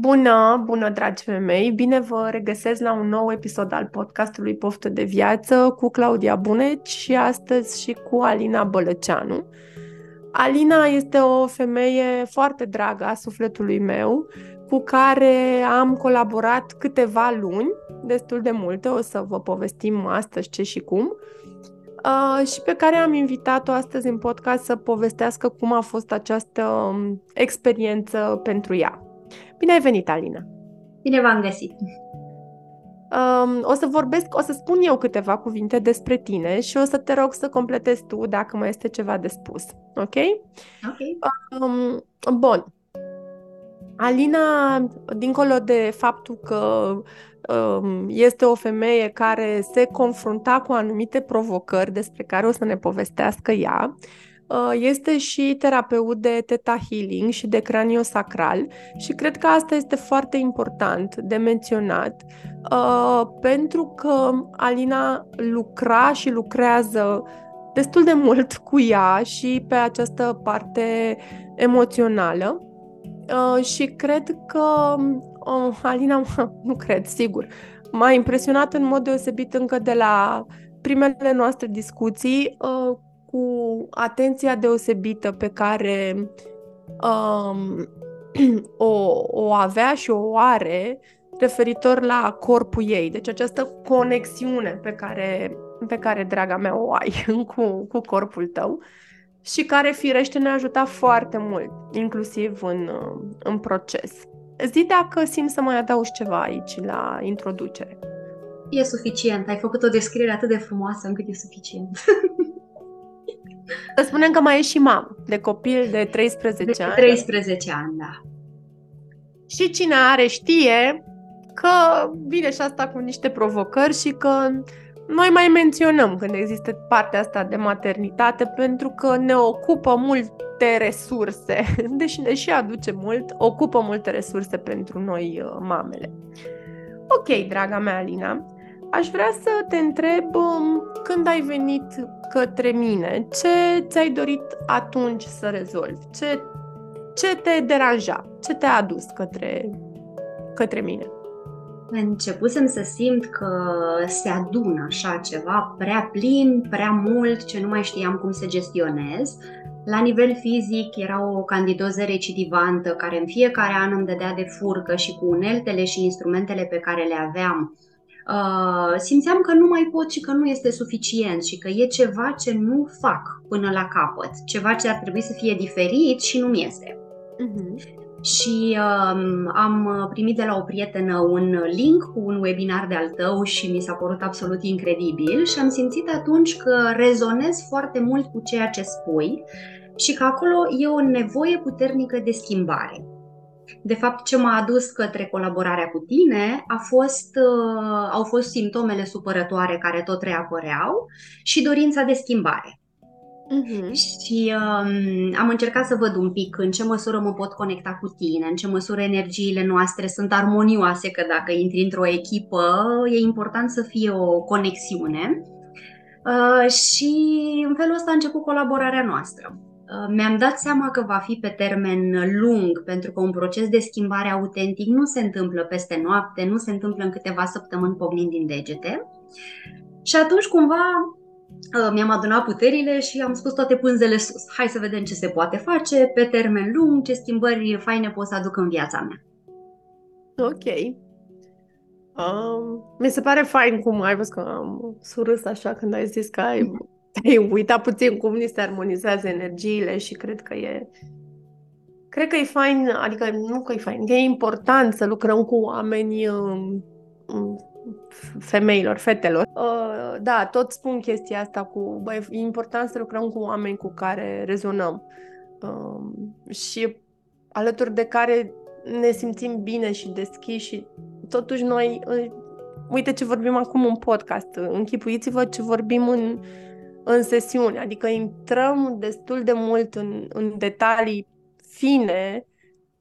Bună, bună, dragi femei! Bine vă regăsesc la un nou episod al podcastului Poftă de Viață cu Claudia Buneci și astăzi și cu Alina Bălăceanu. Alina este o femeie foarte dragă a sufletului meu, cu care am colaborat câteva luni, destul de multe, o să vă povestim astăzi ce și cum, uh, și pe care am invitat-o astăzi în podcast să povestească cum a fost această um, experiență pentru ea. Bine ai venit, Alina! Bine v-am găsit! Um, o să vorbesc, o să spun eu câteva cuvinte despre tine și o să te rog să completezi tu dacă mai este ceva de spus. Ok? Ok. Um, bun. Alina, dincolo de faptul că um, este o femeie care se confrunta cu anumite provocări despre care o să ne povestească ea, Uh, este și terapeut de Theta Healing și de craniosacral și cred că asta este foarte important de menționat uh, pentru că Alina lucra și lucrează destul de mult cu ea și pe această parte emoțională uh, și cred că Alina, nu cred, sigur, m-a impresionat în mod deosebit încă de la primele noastre discuții cu atenția deosebită pe care um, o, o avea și o are referitor la corpul ei. Deci această conexiune pe care, pe care draga mea, o ai cu, cu corpul tău și care, firește, ne-a ajutat foarte mult, inclusiv în, în proces. Zi dacă simți să mai adaugi ceva aici la introducere. E suficient. Ai făcut o descriere atât de frumoasă încât e suficient. Să spunem că mai e și mamă de copil de 13 de ani. 13 ani, da. Și cine are știe că vine și asta cu niște provocări și că noi mai menționăm când există partea asta de maternitate pentru că ne ocupă multe resurse, deși ne și aduce mult, ocupă multe resurse pentru noi uh, mamele. Ok, draga mea Alina, Aș vrea să te întreb um, când ai venit către mine, ce ți-ai dorit atunci să rezolvi? Ce, ce te deranja? Ce te-a adus către, către mine? Începusem să simt că se adună așa ceva prea plin, prea mult, ce nu mai știam cum să gestionez. La nivel fizic era o candidoză recidivantă care în fiecare an îmi dădea de furcă și cu uneltele și instrumentele pe care le aveam Uh, simțeam că nu mai pot și că nu este suficient și că e ceva ce nu fac până la capăt, ceva ce ar trebui să fie diferit și nu-mi este. Uh-huh. Și uh, am primit de la o prietenă un link cu un webinar de al tău și mi s-a părut absolut incredibil și am simțit atunci că rezonez foarte mult cu ceea ce spui și că acolo e o nevoie puternică de schimbare. De fapt, ce m-a adus către colaborarea cu tine a fost, uh, au fost simptomele supărătoare care tot reapăreau și dorința de schimbare. Uh-huh. Și um, am încercat să văd un pic în ce măsură mă pot conecta cu tine, în ce măsură energiile noastre sunt armonioase, că dacă intri într-o echipă e important să fie o conexiune. Uh, și în felul ăsta a început colaborarea noastră. Uh, mi-am dat seama că va fi pe termen lung, pentru că un proces de schimbare autentic nu se întâmplă peste noapte, nu se întâmplă în câteva săptămâni pognind din degete. Și atunci, cumva, uh, mi-am adunat puterile și am spus toate pânzele sus. Hai să vedem ce se poate face pe termen lung, ce schimbări faine pot să aduc în viața mea. Ok. Um, mi se pare fain cum ai văzut că am surâs așa când ai zis că ai ai uitat puțin cum ni se armonizează energiile și cred că e cred că e fain, adică nu că e fain, că e important să lucrăm cu oameni um, um, femeilor, fetelor. Uh, da, tot spun chestia asta cu, bă, e important să lucrăm cu oameni cu care rezonăm uh, și alături de care ne simțim bine și deschiși și totuși noi, uite ce vorbim acum în podcast, închipuiți-vă ce vorbim în, în sesiune, adică intrăm destul de mult în, în detalii fine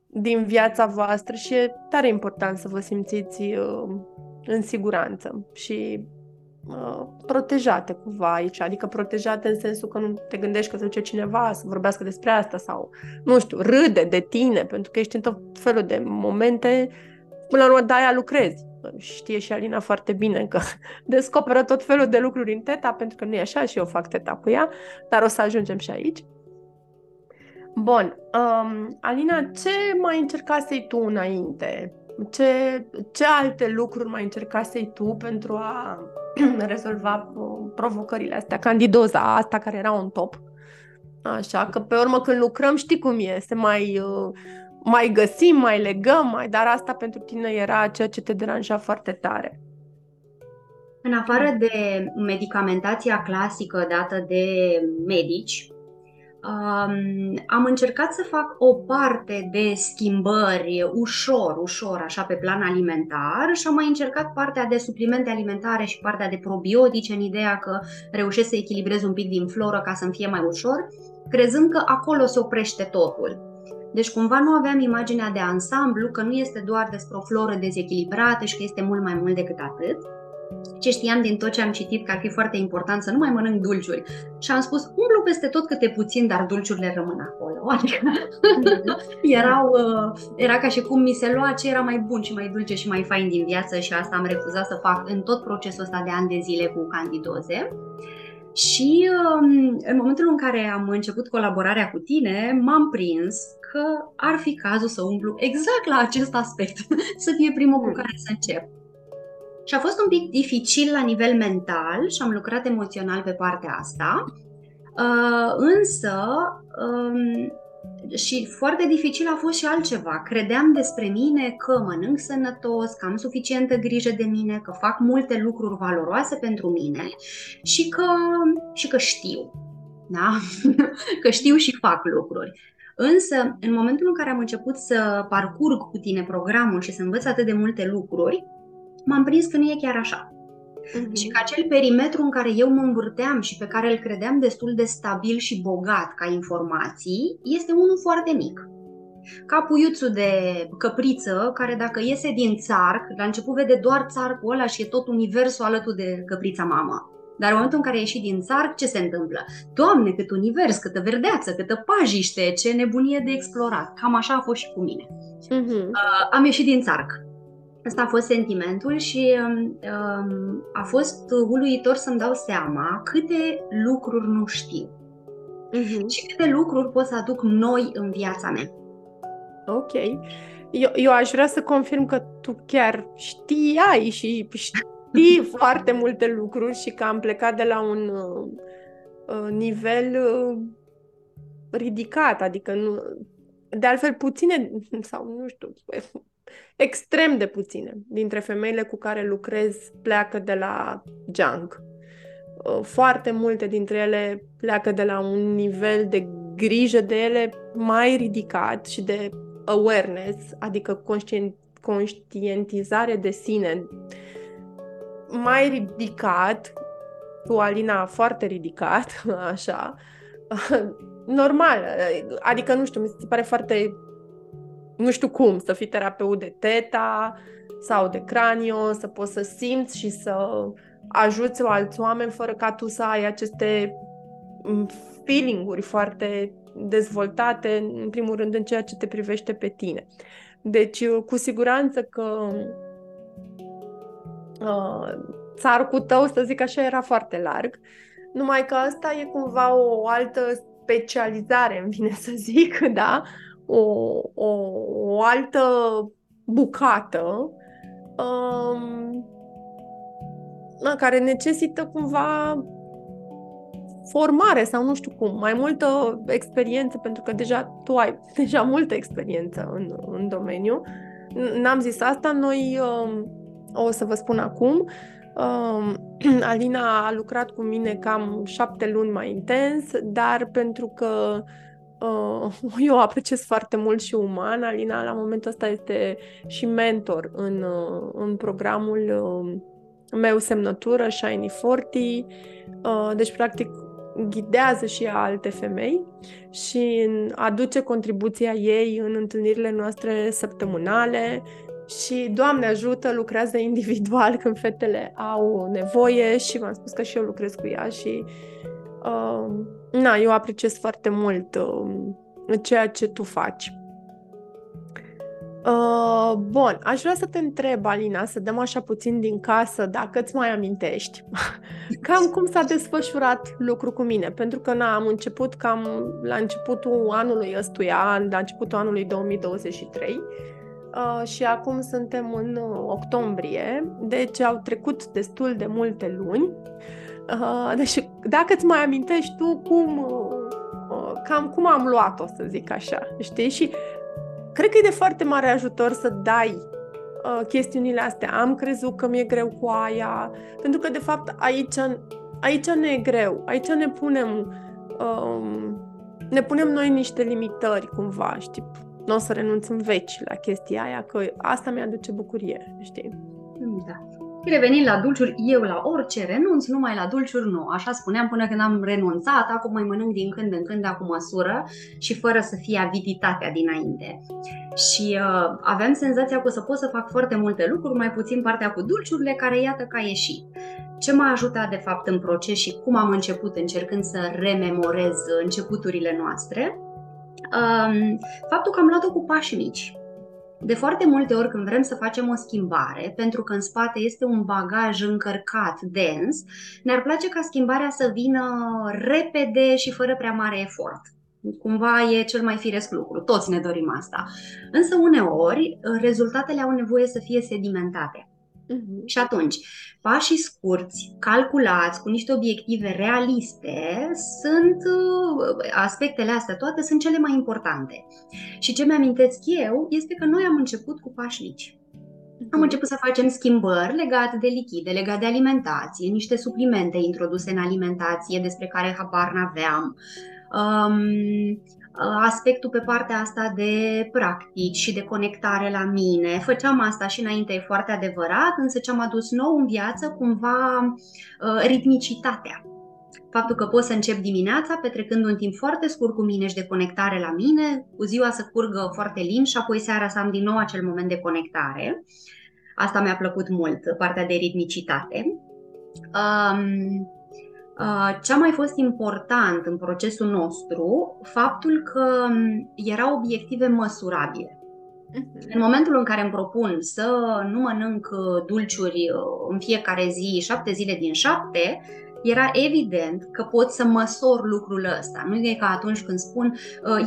din viața voastră și e tare important să vă simțiți uh, în siguranță și uh, protejate cumva aici, adică protejate în sensul că nu te gândești că se duce cineva să vorbească despre asta sau, nu știu, râde de tine pentru că ești în tot felul de momente, până la urmă de-aia lucrezi. Știe și Alina foarte bine că descoperă tot felul de lucruri în teta, pentru că nu e așa și eu fac teta cu ea, dar o să ajungem și aici. Bun. Um, Alina, ce mai încercasei tu înainte? Ce, ce alte lucruri mai încercasei tu pentru a rezolva uh, provocările astea, candidoza asta care era un top? Așa, că pe urmă când lucrăm știi cum e, se mai, uh, mai găsim, mai legăm, mai, dar asta pentru tine era ceea ce te deranja foarte tare. În afară de medicamentația clasică dată de medici, um, am încercat să fac o parte de schimbări ușor, ușor, așa pe plan alimentar și am mai încercat partea de suplimente alimentare și partea de probiotice în ideea că reușesc să echilibrez un pic din floră ca să-mi fie mai ușor, crezând că acolo se oprește totul. Deci cumva nu aveam imaginea de ansamblu că nu este doar despre o floră dezechilibrată și că este mult mai mult decât atât ce știam din tot ce am citit că ar fi foarte important să nu mai mănânc dulciuri. Și am spus, umblu peste tot câte puțin, dar dulciurile rămân acolo. Adică erau, uh, era ca și cum mi se lua ce era mai bun și mai dulce și mai fain din viață și asta am refuzat să fac în tot procesul ăsta de ani de zile cu candidoze. Și um, în momentul în care am început colaborarea cu tine, m-am prins că ar fi cazul să umblu exact la acest aspect, să fie primul cu hmm. care să încep. Și a fost un pic dificil la nivel mental și am lucrat emoțional pe partea asta. Uh, însă, um, și foarte dificil a fost și altceva. Credeam despre mine că mănânc sănătos, că am suficientă grijă de mine, că fac multe lucruri valoroase pentru mine și că, și că știu. Da? că știu și fac lucruri. Însă, în momentul în care am început să parcurg cu tine programul și să învăț atât de multe lucruri, m-am prins că nu e chiar așa. Uh-huh. Și că acel perimetru în care eu mă învârteam și pe care îl credeam destul de stabil și bogat ca informații, este unul foarte mic. Ca puiuțul de căpriță, care dacă iese din țarc, la început vede doar țarcul ăla și e tot universul alături de căprița mamă. Dar în momentul în care a ieșit din țarc, ce se întâmplă? Doamne, cât univers, câtă verdeață, câtă pajiște, ce nebunie de explorat. Cam așa a fost și cu mine. Uh-huh. Uh, am ieșit din țarc. Asta a fost sentimentul și um, a fost uluitor să-mi dau seama câte lucruri nu știu uh-huh. și câte lucruri pot să aduc noi în viața mea. Ok. Eu, eu aș vrea să confirm că tu chiar știai și știi foarte multe lucruri și că am plecat de la un uh, nivel uh, ridicat, adică nu, de altfel puține, sau nu știu, extrem de puține dintre femeile cu care lucrez pleacă de la junk. Uh, foarte multe dintre ele pleacă de la un nivel de grijă de ele mai ridicat și de awareness, adică conștient, conștientizare de sine mai ridicat, cu Alina foarte ridicat, așa, normal, adică nu știu, mi se pare foarte nu știu cum, să fii terapeut de teta sau de cranio, să poți să simți și să ajuți alți oameni fără ca tu să ai aceste mm, feeling-uri foarte dezvoltate, în primul rând în ceea ce te privește pe tine. Deci, cu siguranță că uh, țarcul tău, să zic așa, era foarte larg, numai că asta e cumva o altă specializare, îmi vine să zic, da? O, o, o altă bucată um, care necesită cumva formare sau nu știu cum, mai multă experiență, pentru că deja tu ai deja multă experiență în, în domeniu. N-am zis asta, noi um, o să vă spun acum. Um, Alina a lucrat cu mine cam șapte luni mai intens, dar pentru că uh, eu o apreciez foarte mult și uman. Alina la momentul ăsta este și mentor în, uh, în programul uh, meu semnătură Shiny 40. Uh, deci, practic, ghidează și alte femei și aduce contribuția ei în întâlnirile noastre săptămânale și, Doamne ajută, lucrează individual când fetele au nevoie și v-am spus că și eu lucrez cu ea și uh, na, eu apreciez foarte mult uh, ceea ce tu faci. Uh, bun, aș vrea să te întreb, Alina, să dăm așa puțin din casă, dacă îți mai amintești, cam cum s-a desfășurat lucru cu mine, pentru că na, am început cam la începutul anului ăstuia, la începutul anului 2023, uh, și acum suntem în octombrie, deci au trecut destul de multe luni. Uh, deci, dacă îți mai amintești tu cum, uh, cam cum am luat-o, să zic așa, știi? Și cred că e de foarte mare ajutor să dai uh, chestiunile astea. Am crezut că mi-e greu cu aia, pentru că, de fapt, aici, aici ne e greu. Aici ne punem, um, ne punem noi niște limitări, cumva, știi? Nu o să renunț în veci la chestia aia, că asta mi-aduce bucurie, știi? Da. Revenind la dulciuri, eu la orice renunț, numai la dulciuri nu. Așa spuneam până când am renunțat, acum mai mănânc din când în când, cu măsură și fără să fie aviditatea dinainte. Și uh, aveam senzația că o să pot să fac foarte multe lucruri, mai puțin partea cu dulciurile, care iată că a ieșit. Ce m-a ajutat de fapt în proces și cum am început încercând să rememorez începuturile noastre, um, faptul că am luat-o cu pași mici. De foarte multe ori când vrem să facem o schimbare, pentru că în spate este un bagaj încărcat, dens, ne-ar place ca schimbarea să vină repede și fără prea mare efort. Cumva e cel mai firesc lucru, toți ne dorim asta. Însă uneori rezultatele au nevoie să fie sedimentate. Uh-huh. Și atunci, pașii scurți, calculați, cu niște obiective realiste, sunt uh, aspectele astea toate sunt cele mai importante. Și ce mi-amintesc eu este că noi am început cu pași mici. Am mhm. început să facem schimbări legate de lichide, legate de alimentație, niște suplimente introduse în alimentație despre care habar n-aveam. Um, Uh, aspectul pe partea asta de practici și de conectare la mine. Făceam asta și înainte, e foarte adevărat, însă ce am adus nou în viață, cumva uh, ritmicitatea. Faptul că pot să încep dimineața petrecând un timp foarte scurt cu mine și de conectare la mine, cu ziua să curgă foarte lin și apoi seara să am din nou acel moment de conectare. Asta mi-a plăcut mult, partea de ritmicitate. Um, Uh, ce a mai fost important în procesul nostru, faptul că um, erau obiective măsurabile. Uh-huh. În momentul în care îmi propun să nu mănânc uh, dulciuri uh, în fiecare zi, șapte zile din șapte, era evident că pot să măsor lucrul ăsta. Nu e ca atunci când spun,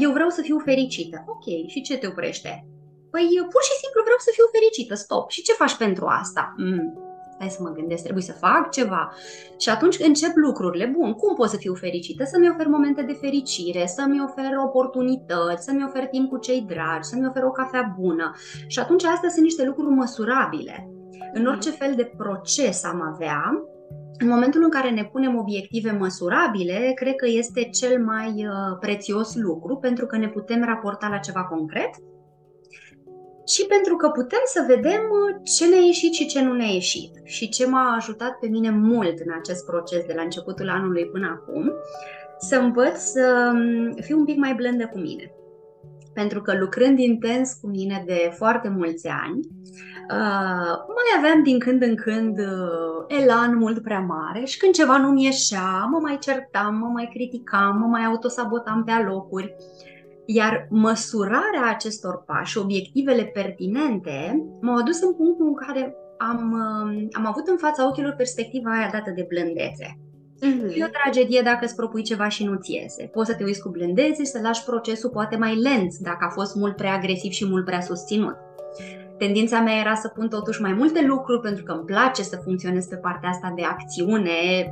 eu vreau să fiu fericită. Ok, și ce te oprește? Păi pur și simplu vreau să fiu fericită, stop. Și ce faci pentru asta? Mm stai să mă gândesc, trebuie să fac ceva. Și atunci încep lucrurile. Bun, cum pot să fiu fericită? Să-mi ofer momente de fericire, să-mi ofer oportunități, să-mi ofer timp cu cei dragi, să-mi ofer o cafea bună. Și atunci astea sunt niște lucruri măsurabile. În orice fel de proces am avea, în momentul în care ne punem obiective măsurabile, cred că este cel mai uh, prețios lucru pentru că ne putem raporta la ceva concret și pentru că putem să vedem uh, ce ne-a ieșit și ce nu ne-a ieșit. Și ce m-a ajutat pe mine mult în acest proces de la începutul anului până acum, să învăț să um, fiu un pic mai blândă cu mine. Pentru că lucrând intens cu mine de foarte mulți ani, uh, mai aveam din când în când uh, elan mult prea mare și când ceva nu-mi ieșea, mă mai certam, mă mai criticam, mă mai autosabotam pe alocuri. Iar măsurarea acestor pași, obiectivele pertinente, m-au adus în punctul în care am, um, am avut în fața ochilor perspectiva aia dată de blândețe. Mm-hmm. E o tragedie dacă îți propui ceva și nu-ți iese. Poți să te uiți cu blândețe și să lași procesul poate mai lent dacă a fost mult prea agresiv și mult prea susținut. Tendința mea era să pun totuși mai multe lucruri pentru că îmi place să funcționez pe partea asta de acțiune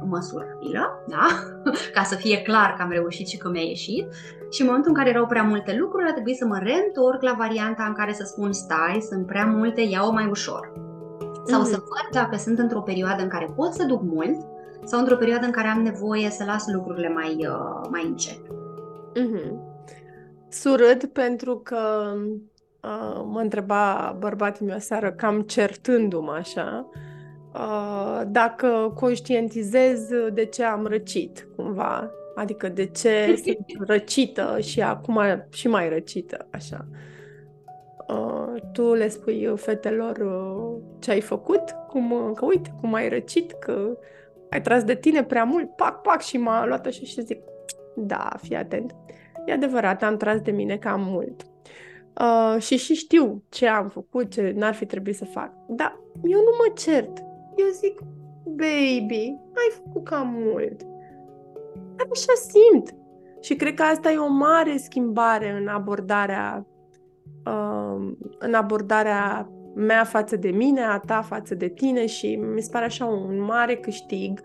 măsurabilă, da? ca să fie clar că am reușit și că mi-a ieșit. Și în momentul în care erau prea multe lucruri, a trebuit să mă reîntorc la varianta în care să spun stai, sunt prea multe, iau mai ușor. Sau mm-hmm. să văd dacă sunt într-o perioadă în care pot să duc mult sau într-o perioadă în care am nevoie să las lucrurile mai, uh, mai încet. Mm-hmm. surâd pentru că uh, mă întreba bărbatul meu seară cam certându-mă așa uh, dacă conștientizez de ce am răcit cumva, adică de ce sunt răcită și acum și mai răcită, așa. Uh, tu le spui fetelor uh, ce ai făcut, cum, uh, că uite cum ai răcit, că ai tras de tine prea mult, pac, pac, și m-a luat așa și zic, da, fii atent. E adevărat, am tras de mine cam mult. Uh, și și știu ce am făcut, ce n-ar fi trebuit să fac. Dar eu nu mă cert. Eu zic, baby, ai făcut cam mult. Dar așa simt. Și cred că asta e o mare schimbare în abordarea uh, în abordarea mea față de mine, a ta față de tine și mi se pare așa un mare câștig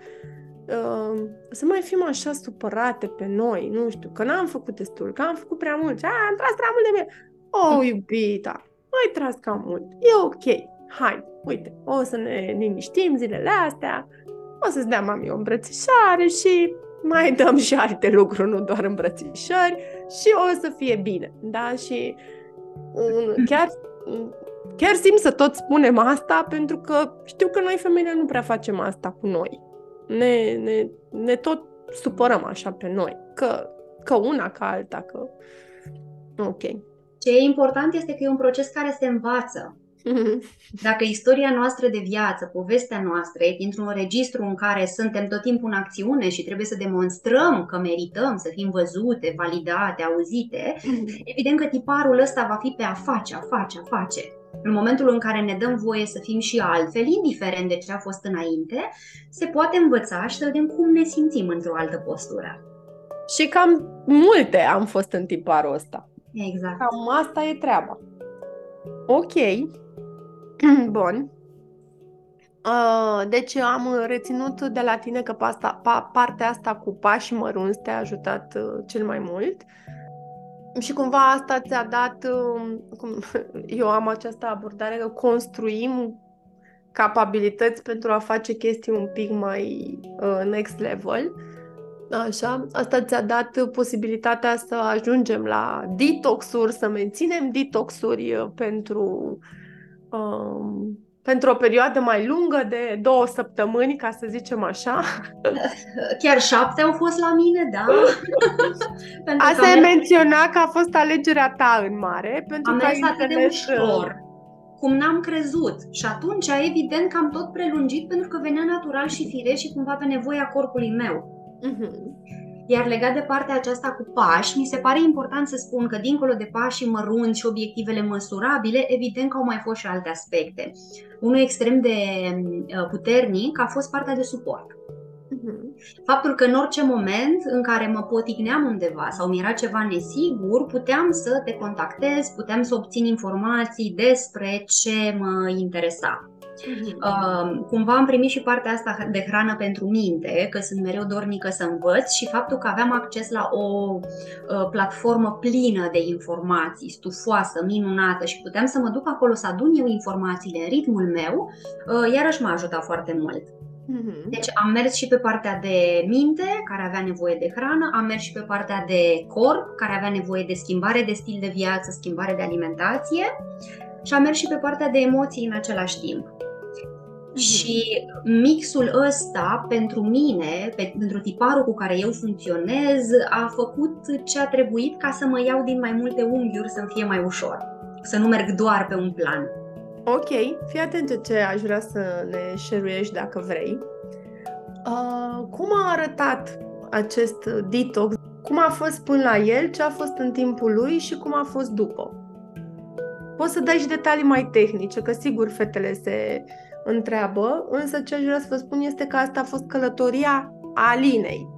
uh, să mai fim așa supărate pe noi, nu știu, că n-am făcut destul, că am făcut prea mult, a, am tras prea mult de mine. Oh, iubita, ai tras cam mult, e ok, hai, uite, o să ne liniștim zilele astea, o să-ți dea mami o îmbrățișare și mai dăm și alte lucruri, nu doar îmbrățișări și o să fie bine, da? Și chiar chiar simt să tot spunem asta pentru că știu că noi femeile nu prea facem asta cu noi. Ne, ne, ne tot supărăm așa pe noi, că, că una, ca alta, că... Ok. Ce e important este că e un proces care se învață. Dacă istoria noastră de viață, povestea noastră e dintr-un registru în care suntem tot timpul în acțiune și trebuie să demonstrăm că merităm să fim văzute, validate, auzite, evident că tiparul ăsta va fi pe a face, a face, a face. În momentul în care ne dăm voie să fim și altfel, indiferent de ce a fost înainte, se poate învăța și să vedem cum ne simțim într-o altă postură. Și cam multe am fost în tiparul ăsta. Exact. Cam asta e treaba. Ok. Bun. Uh, deci am reținut de la tine că pasta, pa, partea asta cu pași mărunți te-a ajutat uh, cel mai mult. Și cumva asta ți-a dat, uh, cum, eu am această abordare că construim capabilități pentru a face chestii un pic mai uh, next level. Așa, asta ți-a dat posibilitatea să ajungem la detoxuri, să menținem detoxuri uh, pentru um, pentru o perioadă mai lungă de două săptămâni, ca să zicem așa. Chiar șapte au fost la mine, da. pentru Asta e menționa că a fost alegerea ta în mare. Pentru am că mers atât de ușor, cum n-am crezut. Și atunci, evident că am tot prelungit pentru că venea natural și firesc și cumva pe nevoia corpului meu. Uh-huh. Iar legat de partea aceasta cu pași, mi se pare important să spun că dincolo de pașii mărunți și obiectivele măsurabile, evident că au mai fost și alte aspecte. Unul extrem de uh, puternic a fost partea de suport. Mhm. Faptul că în orice moment în care mă potigneam undeva sau mi era ceva nesigur, puteam să te contactez, puteam să obțin informații despre ce mă interesa. Uh, cumva am primit și partea asta de hrană pentru minte, că sunt mereu dornică să învăț și faptul că aveam acces la o uh, platformă plină de informații, stufoasă, minunată și puteam să mă duc acolo să adun eu informațiile în ritmul meu, uh, iarăși m-a ajutat foarte mult. Mhm. Deci am mers și pe partea de minte, care avea nevoie de hrană, am mers și pe partea de corp, care avea nevoie de schimbare de stil de viață, schimbare de alimentație și am mers și pe partea de emoții în același timp. Mhm. Și mixul ăsta, pentru mine, pentru tiparul cu care eu funcționez, a făcut ce a trebuit ca să mă iau din mai multe unghiuri să-mi fie mai ușor. Să nu merg doar pe un plan. Ok, fii atent ce aș vrea să ne șeruiești dacă vrei. Uh, cum a arătat acest detox? Cum a fost până la el, ce a fost în timpul lui și cum a fost după? Poți să dai și detalii mai tehnice, că sigur fetele se întreabă, însă ce aș vrea să vă spun este că asta a fost călătoria Alinei.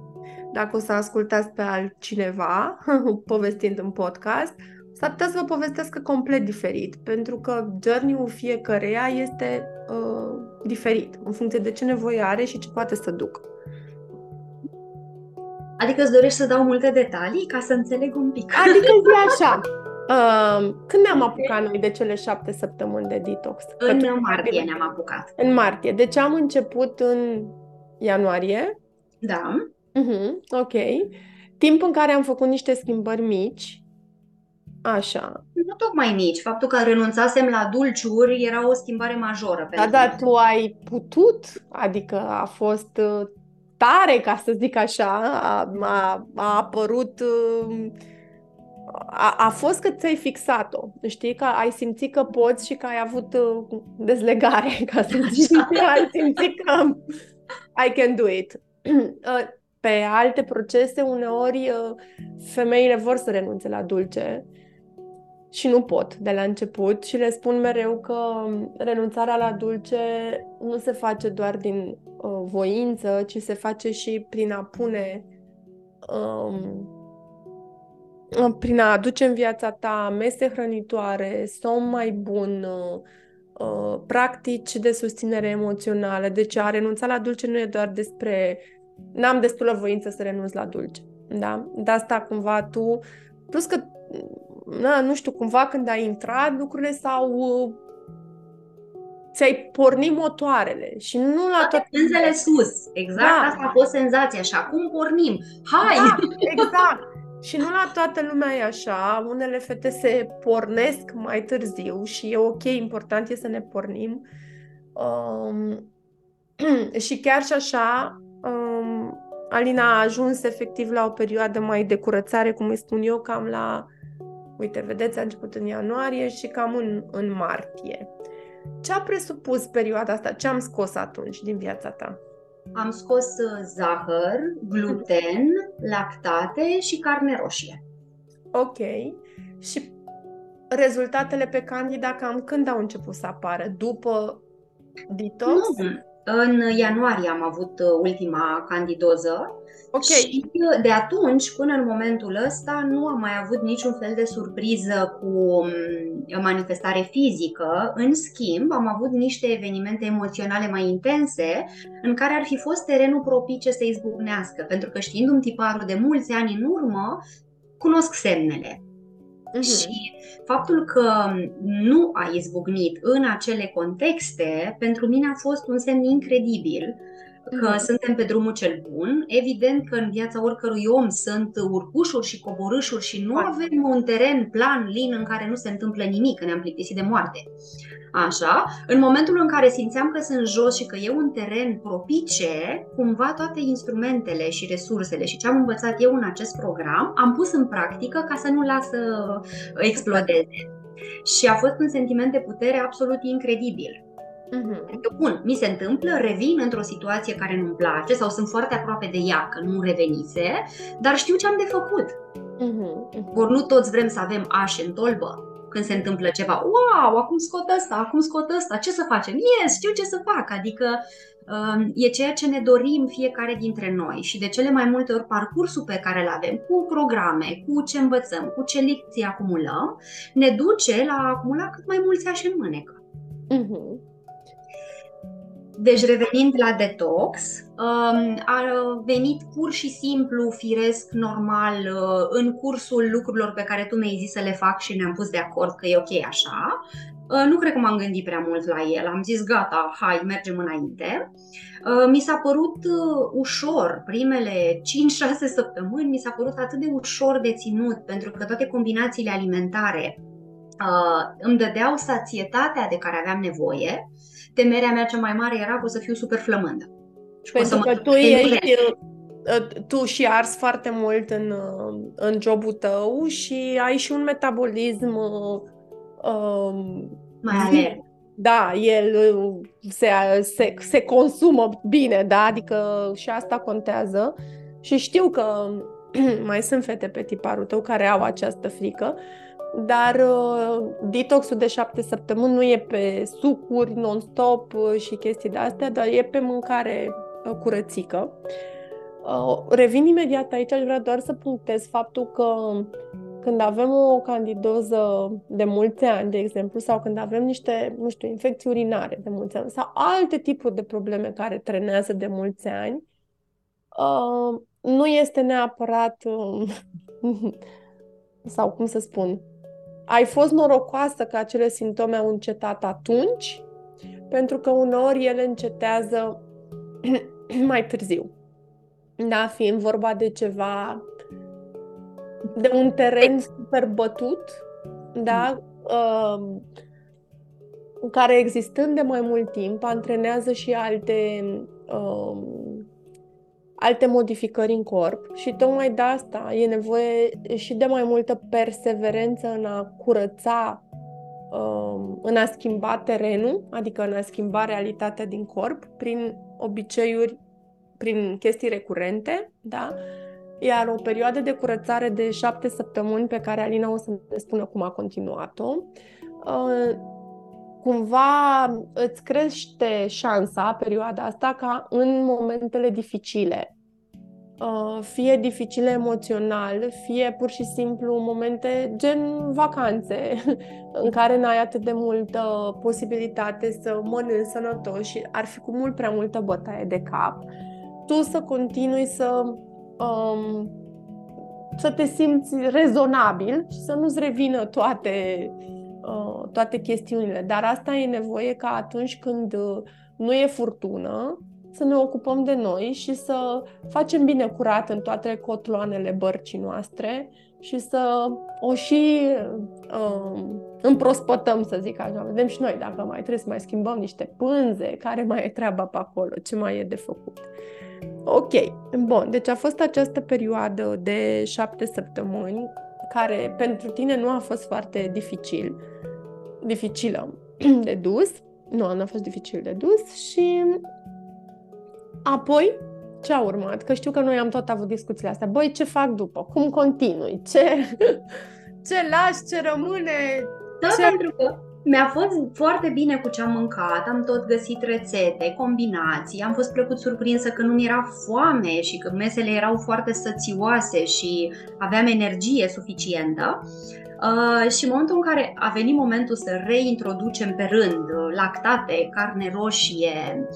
Dacă o să ascultați pe altcineva povestind în podcast, s-ar putea să vă povestească complet diferit, pentru că journey-ul fiecăreia este uh, diferit, în funcție de ce nevoie are și ce poate să ducă. Adică îți dorești să dau multe detalii ca să înțeleg un pic. Adică e așa. Uh, când ne-am apucat noi de cele șapte săptămâni de detox? În Că martie ne-am apucat. În martie. Deci am început în ianuarie. Da. Uh-huh, ok. Timp în care am făcut niște schimbări mici Așa. Nu tocmai mici. Faptul că renunțasem la dulciuri era o schimbare majoră Da, da, tu ai putut, adică a fost uh, tare, ca să zic așa, a, a, a apărut, uh, a, a fost că ți-ai fixat-o, știi, că ai simțit că poți și că ai avut uh, dezlegare, ca să zic, ai simțit că I can do it. Pe alte procese, uneori, femeile vor să renunțe la dulce, și nu pot de la început și le spun mereu că renunțarea la dulce nu se face doar din uh, voință, ci se face și prin a pune, um, prin a aduce în viața ta mese hrănitoare, somn mai bun, uh, uh, practici de susținere emoțională. Deci a renunța la dulce nu e doar despre n-am destulă voință să renunț la dulce. Da? De asta cumva tu, plus că na, nu știu, cumva când ai intrat, lucrurile s-au uh, ți-ai pornit motoarele și nu la toate pânzele sus. Exact da. asta a fost senzația și acum pornim. Hai! Da, exact. Și nu la toată lumea e așa, unele fete se pornesc mai târziu și e ok, important e să ne pornim. Um, și chiar și așa, um, Alina a ajuns efectiv la o perioadă mai de curățare, cum îi spun eu, cam la Uite, vedeți, a început în ianuarie și cam în, în martie. Ce a presupus perioada asta? Ce am scos atunci din viața ta? Am scos uh, zahăr, gluten, lactate și carne roșie. Ok. Și rezultatele pe Candida cam când au început să apară? După detox? Nu. În ianuarie am avut uh, ultima candidoză Ok. Și de atunci, până în momentul ăsta, nu am mai avut niciun fel de surpriză cu mm, manifestare fizică. În schimb, am avut niște evenimente emoționale mai intense în care ar fi fost terenul propice să izbucnească. Pentru că știindu-mi tiparul de mulți ani în urmă, cunosc semnele. Uh-huh. Și faptul că nu a izbucnit în acele contexte, pentru mine a fost un semn incredibil că mm. suntem pe drumul cel bun. Evident că în viața oricărui om sunt urcușuri și coborâșuri și nu avem un teren plan, lin, în care nu se întâmplă nimic, că ne-am plictisit de moarte. Așa, în momentul în care simțeam că sunt jos și că e un teren propice, cumva toate instrumentele și resursele și ce am învățat eu în acest program, am pus în practică ca să nu lasă explodeze. Și a fost un sentiment de putere absolut incredibil. Uh-huh. Bun, mi se întâmplă, revin într-o situație care nu-mi place sau sunt foarte aproape de ea că nu revenise, dar știu ce am de făcut. Uh-huh. Uh-huh. Ori nu toți vrem să avem ași în tolbă când se întâmplă ceva. Wow, acum scot ăsta, acum scot ăsta, ce să facem? Yes, știu ce să fac. Adică um, e ceea ce ne dorim fiecare dintre noi și de cele mai multe ori parcursul pe care îl avem cu programe, cu ce învățăm, cu ce lecții acumulăm, ne duce la a acumula cât mai mulți ași în mânecă. Uh-huh. Deci, revenind la detox, um, a venit pur și simplu, firesc, normal, uh, în cursul lucrurilor pe care tu mi-ai zis să le fac și ne-am pus de acord că e ok așa. Uh, nu cred că m-am gândit prea mult la el. Am zis, gata, hai, mergem înainte. Uh, mi s-a părut ușor, primele 5-6 săptămâni, mi s-a părut atât de ușor de ținut, pentru că toate combinațiile alimentare îmi dădeau sațietatea de care aveam nevoie temerea mea cea mai mare era că o să fiu super flămândă. Și Pentru că tu ești, uh, tu și ars foarte mult în, uh, în jobul tău și ai și un metabolism um, mai alert. Da, el se, se, se consumă bine, da? Adică și asta contează. Și știu că mai sunt fete pe tiparul tău care au această frică, dar uh, detoxul de șapte săptămâni nu e pe sucuri non-stop uh, și chestii de astea, dar e pe mâncare uh, curățică. Uh, revin imediat aici, aș vrea doar să punctez faptul că când avem o candidoză de mulți ani, de exemplu, sau când avem niște, nu știu, infecții urinare de mulți ani, sau alte tipuri de probleme care trenează de mulți ani, uh, nu este neapărat, uh, sau cum să spun, ai fost norocoasă că acele simptome au încetat atunci, pentru că uneori ele încetează mai târziu. Da, fiind vorba de ceva, de un teren super bătut, da? Uh, care existând de mai mult timp, antrenează și alte, uh, alte modificări în corp și tocmai de asta e nevoie și de mai multă perseverență în a curăța, uh, în a schimba terenul, adică în a schimba realitatea din corp prin obiceiuri, prin chestii recurente, da? Iar o perioadă de curățare de șapte săptămâni pe care Alina o să ne spună cum a continuat-o, uh, cumva îți crește șansa, perioada asta, ca în momentele dificile, uh, fie dificile emoțional, fie pur și simplu momente gen vacanțe, în care n-ai atât de multă posibilitate să mănânci sănătos și ar fi cu mult prea multă bătaie de cap, tu să continui să um, să te simți rezonabil și să nu-ți revină toate Uh, toate chestiunile. Dar asta e nevoie ca atunci când uh, nu e furtună, să ne ocupăm de noi și să facem bine curat în toate cotloanele bărcii noastre și să o și uh, împrospătăm, să zic așa. Vedem și noi dacă mai trebuie să mai schimbăm niște pânze, care mai e treaba pe acolo, ce mai e de făcut. Ok, bun, deci a fost această perioadă de șapte săptămâni care pentru tine nu a fost foarte dificil dificilă de dus. Nu, nu a fost dificil de dus și apoi ce a urmat? Că știu că noi am tot avut discuțiile astea. Băi, ce fac după? Cum continui? Ce, ce lași? Ce rămâne? Da, ce... pentru că mi-a fost foarte bine cu ce am mâncat, am tot găsit rețete, combinații, am fost plăcut surprinsă că nu mi era foame și că mesele erau foarte sățioase și aveam energie suficientă. Uh, și în momentul în care a venit momentul să reintroducem pe rând uh, lactate, carne roșie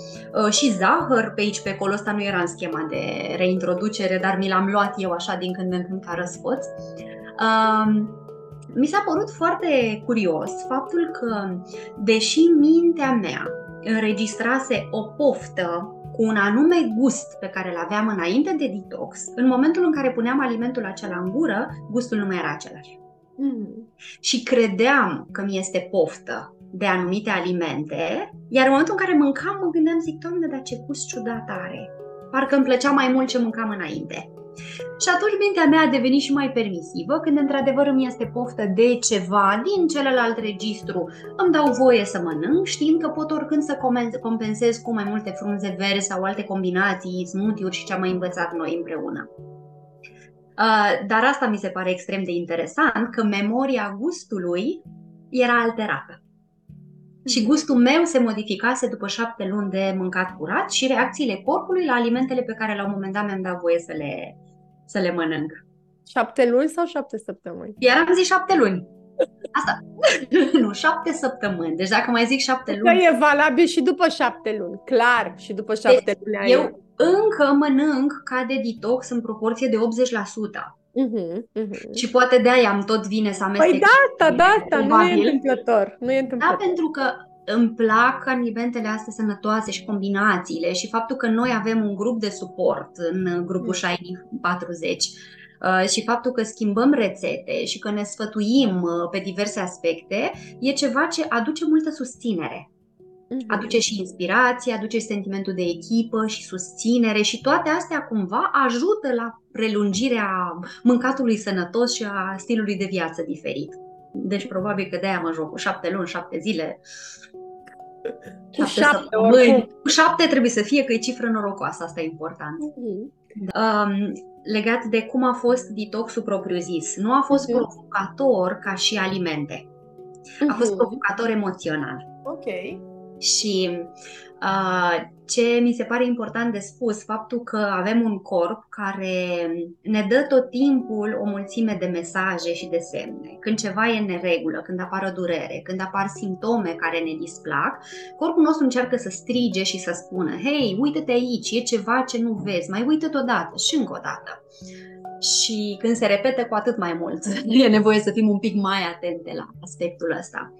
uh, și zahăr, pe aici pe acolo, ăsta nu era în schema de reintroducere, dar mi l-am luat eu așa din când în când ca răsfăț. Uh, mi s-a părut foarte curios faptul că, deși mintea mea înregistrase o poftă cu un anume gust pe care îl aveam înainte de detox, în momentul în care puneam alimentul acela în gură, gustul nu mai era același. Mm. Și credeam că mi este poftă de anumite alimente, iar în momentul în care mâncam, mă gândeam, zic, Doamne, dar ce gust ciudat are. Parcă îmi plăcea mai mult ce mâncam înainte. Și atunci mintea mea a devenit și mai permisivă, când într-adevăr îmi este poftă de ceva din celălalt registru, îmi dau voie să mănânc, știind că pot oricând să compensez cu mai multe frunze verzi sau alte combinații, smoothie-uri și ce am mai învățat noi împreună. Uh, dar asta mi se pare extrem de interesant, că memoria gustului era alterată. Și mhm. gustul meu se modificase după șapte luni de mâncat curat și reacțiile corpului la alimentele pe care la un moment dat mi-am dat voie să le, să le mănânc. Șapte luni sau șapte săptămâni? Iar am zis șapte luni. Asta. nu, șapte săptămâni. Deci dacă mai zic șapte luni... Că e valabil și după șapte luni. Clar, și după șapte deci, luni ai... Eu încă mănânc ca de detox în proporție de 80%. Uh-huh, uh-huh. Și poate de aia am tot vine să amestec. Păi da, asta, da, asta, nu e întâmplător. Nu e da, întâmplător. Da, pentru că îmi plac alimentele astea sănătoase și combinațiile și faptul că noi avem un grup de suport în grupul mm. Shiny 40 uh, și faptul că schimbăm rețete și că ne sfătuim uh, pe diverse aspecte e ceva ce aduce multă susținere. Mhm. Aduce și inspirație, aduce și sentimentul de echipă și susținere și toate astea cumva ajută la prelungirea mâncatului sănătos și a stilului de viață diferit. Deci probabil că de-aia mă joc cu șapte luni, șapte zile, șapte, șapte săptămâni. Cu șapte trebuie să fie că e cifră norocoasă, asta e important. Uh-huh. Um, legat de cum a fost detoxul propriu-zis. Nu a fost uh-huh. provocator ca și alimente. A fost uh-huh. provocator emoțional. Ok. Și uh, ce mi se pare important de spus, faptul că avem un corp care ne dă tot timpul o mulțime de mesaje și de semne. Când ceva e în neregulă, când apară durere, când apar simptome care ne displac, corpul nostru încearcă să strige și să spună Hei, uite-te aici, e ceva ce nu vezi, mai uită-te odată și încă o dată. Și când se repete cu atât mai mult, e nevoie să fim un pic mai atente la aspectul ăsta.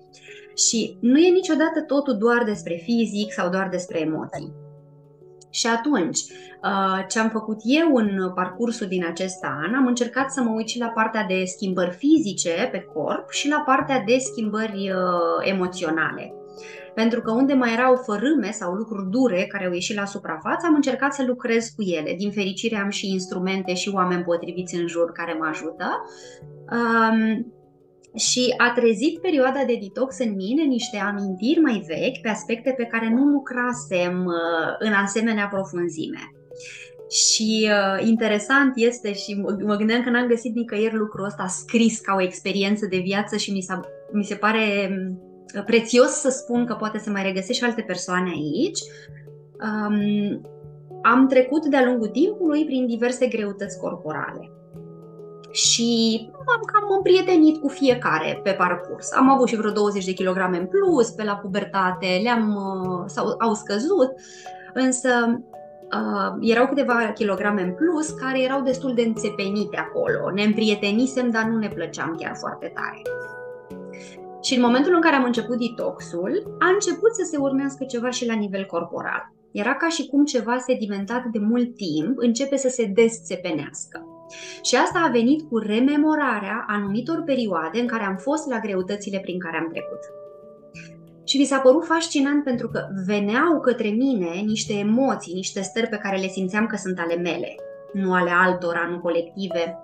Și nu e niciodată totul doar despre fizic sau doar despre emoții. Și atunci, uh, ce am făcut eu în parcursul din acest an, am încercat să mă uit și la partea de schimbări fizice pe corp și la partea de schimbări uh, emoționale. Pentru că unde mai erau fărâme sau lucruri dure care au ieșit la suprafață, am încercat să lucrez cu ele. Din fericire am și instrumente și oameni potriviți în jur care mă ajută. Um, și a trezit perioada de detox în mine niște amintiri mai vechi pe aspecte pe care nu lucrasem uh, în asemenea profunzime. Și uh, interesant este și mă, mă gândeam că n-am găsit nicăieri lucrul ăsta scris ca o experiență de viață și mi, s-a, mi se pare uh, prețios să spun că poate să mai regăsești și alte persoane aici. Um, am trecut de-a lungul timpului prin diverse greutăți corporale și am cam împrietenit cu fiecare pe parcurs. Am avut și vreo 20 de kilograme în plus pe la pubertate, le-am, uh, sau, au scăzut, însă uh, erau câteva kilograme în plus care erau destul de înțepenite acolo. Ne împrietenisem, dar nu ne plăceam chiar foarte tare. Și în momentul în care am început detoxul, a început să se urmească ceva și la nivel corporal. Era ca și cum ceva sedimentat de mult timp începe să se desțepenească. Și asta a venit cu rememorarea anumitor perioade în care am fost la greutățile prin care am trecut. Și mi s-a părut fascinant pentru că veneau către mine niște emoții, niște stări pe care le simțeam că sunt ale mele, nu ale altora, nu colective.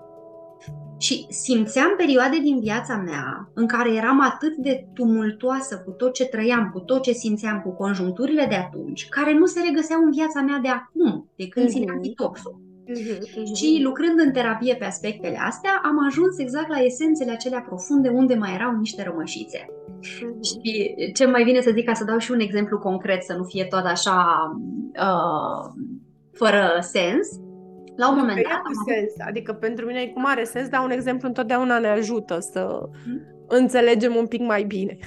Și simțeam perioade din viața mea în care eram atât de tumultoasă cu tot ce trăiam, cu tot ce simțeam, cu conjuncturile de atunci, care nu se regăseau în viața mea de acum, de când mm-hmm. țineam detoxul. Uh-huh, Și lucrând în terapie pe aspectele astea, am ajuns exact la esențele acelea profunde unde mai erau niște rămășițe. Uh-huh. Și ce mai bine să zic ca să dau și un exemplu concret, să nu fie tot așa uh, fără sens. La un moment dat. Am sens. Adică pentru mine e cu mare sens, dar un exemplu întotdeauna ne ajută să uh-huh. înțelegem un pic mai bine.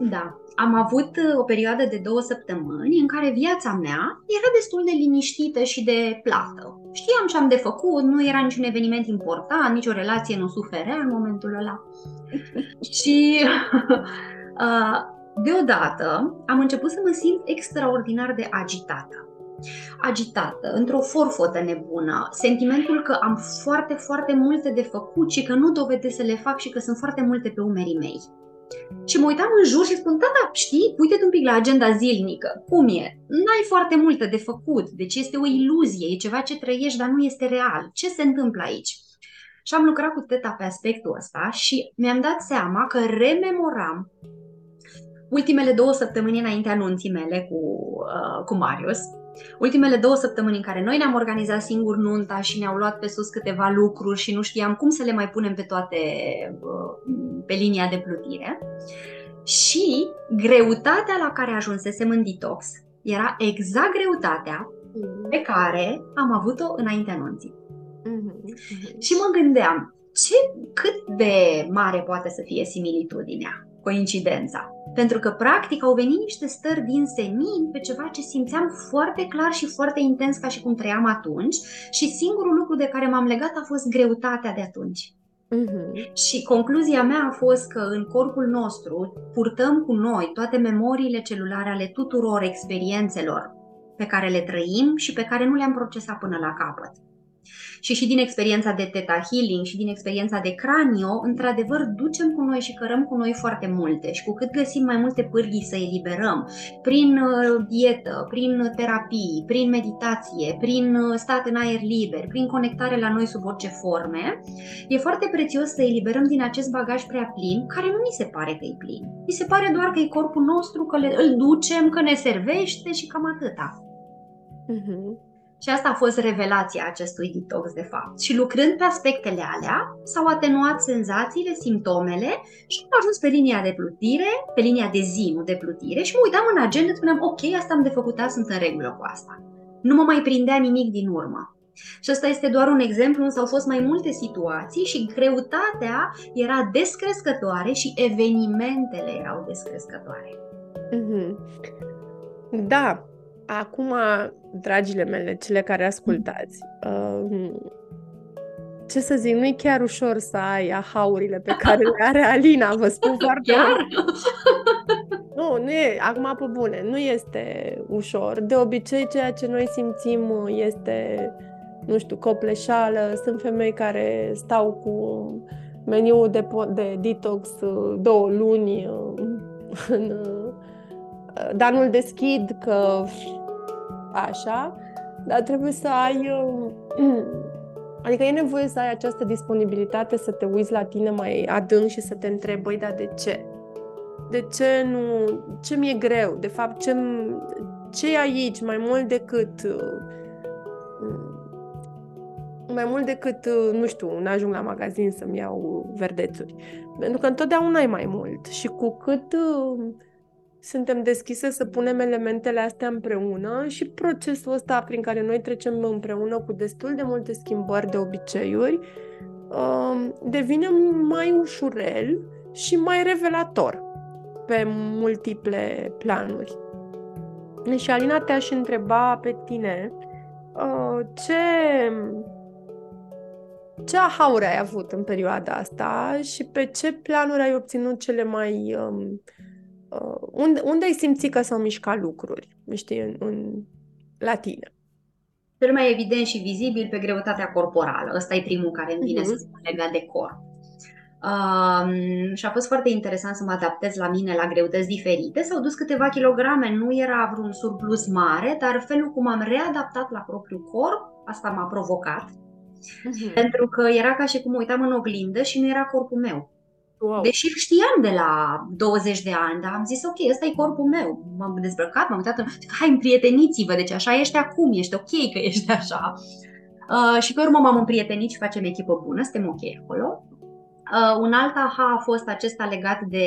Da am avut uh, o perioadă de două săptămâni în care viața mea era destul de liniștită și de plată. Știam ce am de făcut, nu era niciun eveniment important, nicio relație nu suferea în momentul ăla. și uh, deodată am început să mă simt extraordinar de agitată. Agitată, într-o forfotă nebună, sentimentul că am foarte, foarte multe de făcut și că nu dovedesc să le fac și că sunt foarte multe pe umerii mei. Și mă uitam în jur și spun, da, da, știi, uite-te un pic la agenda zilnică. Cum e? N-ai foarte multe de făcut, deci este o iluzie, e ceva ce trăiești, dar nu este real. Ce se întâmplă aici? Și am lucrat cu teta pe aspectul ăsta și mi-am dat seama că rememoram ultimele două săptămâni înainte anunții mele cu, uh, cu Marius, Ultimele două săptămâni în care noi ne-am organizat singur nunta și ne-au luat pe sus câteva lucruri și nu știam cum să le mai punem pe toate uh, pe linia de plutire. Și greutatea la care ajunsesem în detox era exact greutatea pe care am avut-o înainte anunții. Mm-hmm. Și mă gândeam, ce, cât de mare poate să fie similitudinea? coincidența. Pentru că, practic, au venit niște stări din senin pe ceva ce simțeam foarte clar și foarte intens ca și cum trăiam atunci și singurul lucru de care m-am legat a fost greutatea de atunci. Uh-huh. Și concluzia mea a fost că în corpul nostru purtăm cu noi toate memoriile celulare ale tuturor experiențelor pe care le trăim și pe care nu le-am procesat până la capăt. Și și din experiența de Theta Healing și din experiența de Cranio, într-adevăr, ducem cu noi și cărăm cu noi foarte multe. Și cu cât găsim mai multe pârghii să eliberăm, prin uh, dietă, prin terapii, prin meditație, prin uh, stat în aer liber, prin conectare la noi sub orice forme, e foarte prețios să eliberăm din acest bagaj prea plin, care nu mi se pare că e plin. Mi se pare doar că e corpul nostru, că îl ducem, că ne servește și cam atâta. Uh-huh. Și asta a fost revelația acestui detox, de fapt. Și lucrând pe aspectele alea, s-au atenuat senzațiile, simptomele și am ajuns pe linia de plutire, pe linia de zi, nu de plutire, și mă uitam în agenda, spuneam, ok, asta am de făcut, sunt în regulă cu asta. Nu mă mai prindea nimic din urmă. Și asta este doar un exemplu, însă au fost mai multe situații și greutatea era descrescătoare și evenimentele erau descrescătoare. Mm-hmm. Da, Acum, dragile mele, cele care ascultați, uh, ce să zic, nu e chiar ușor să ai ahaurile pe care le are Alina, vă spun foarte Chiar? Nu, nu e, acum pe bune, nu este ușor. De obicei, ceea ce noi simțim este, nu știu, copleșală. Sunt femei care stau cu meniul de, de detox uh, două luni uh, în, uh, dar nu-l deschid că așa, dar trebuie să ai Adică e nevoie să ai această disponibilitate să te uiți la tine mai adânc și să te întrebi, băi, dar de ce? De ce nu... Ce mi-e greu? De fapt, ce, ce e aici mai mult decât... Mai mult decât, nu știu, nu ajung la magazin să-mi iau verdețuri. Pentru că întotdeauna ai mai mult. Și cu cât suntem deschise să punem elementele astea împreună și procesul ăsta prin care noi trecem împreună cu destul de multe schimbări de obiceiuri um, devine mai ușurel și mai revelator pe multiple planuri. Și Alina te-aș întreba pe tine uh, ce ce ahauri ai avut în perioada asta și pe ce planuri ai obținut cele mai um, uh, unde, unde ai simțit că s-au mișcat lucruri, știi, în, în, la tine? Cel mai evident și vizibil pe greutatea corporală. Ăsta e primul care îmi vine uh-huh. să spun legat de corp. Um, și a fost foarte interesant să mă adaptez la mine la greutăți diferite. S-au dus câteva kilograme, nu era vreun surplus mare, dar felul cum am readaptat la propriul corp, asta m-a provocat. Uh-huh. Pentru că era ca și cum uitam în oglindă și nu era corpul meu. Wow. Deși știam de la 20 de ani, dar am zis, ok, ăsta e corpul meu. M-am dezbrăcat, m-am uitat, hai, împrieteniți-vă, deci așa ești acum, ești ok că ești așa. Uh, și pe urmă m-am împrietenit și facem echipă bună, suntem ok acolo. Uh, un alt aha a fost acesta legat de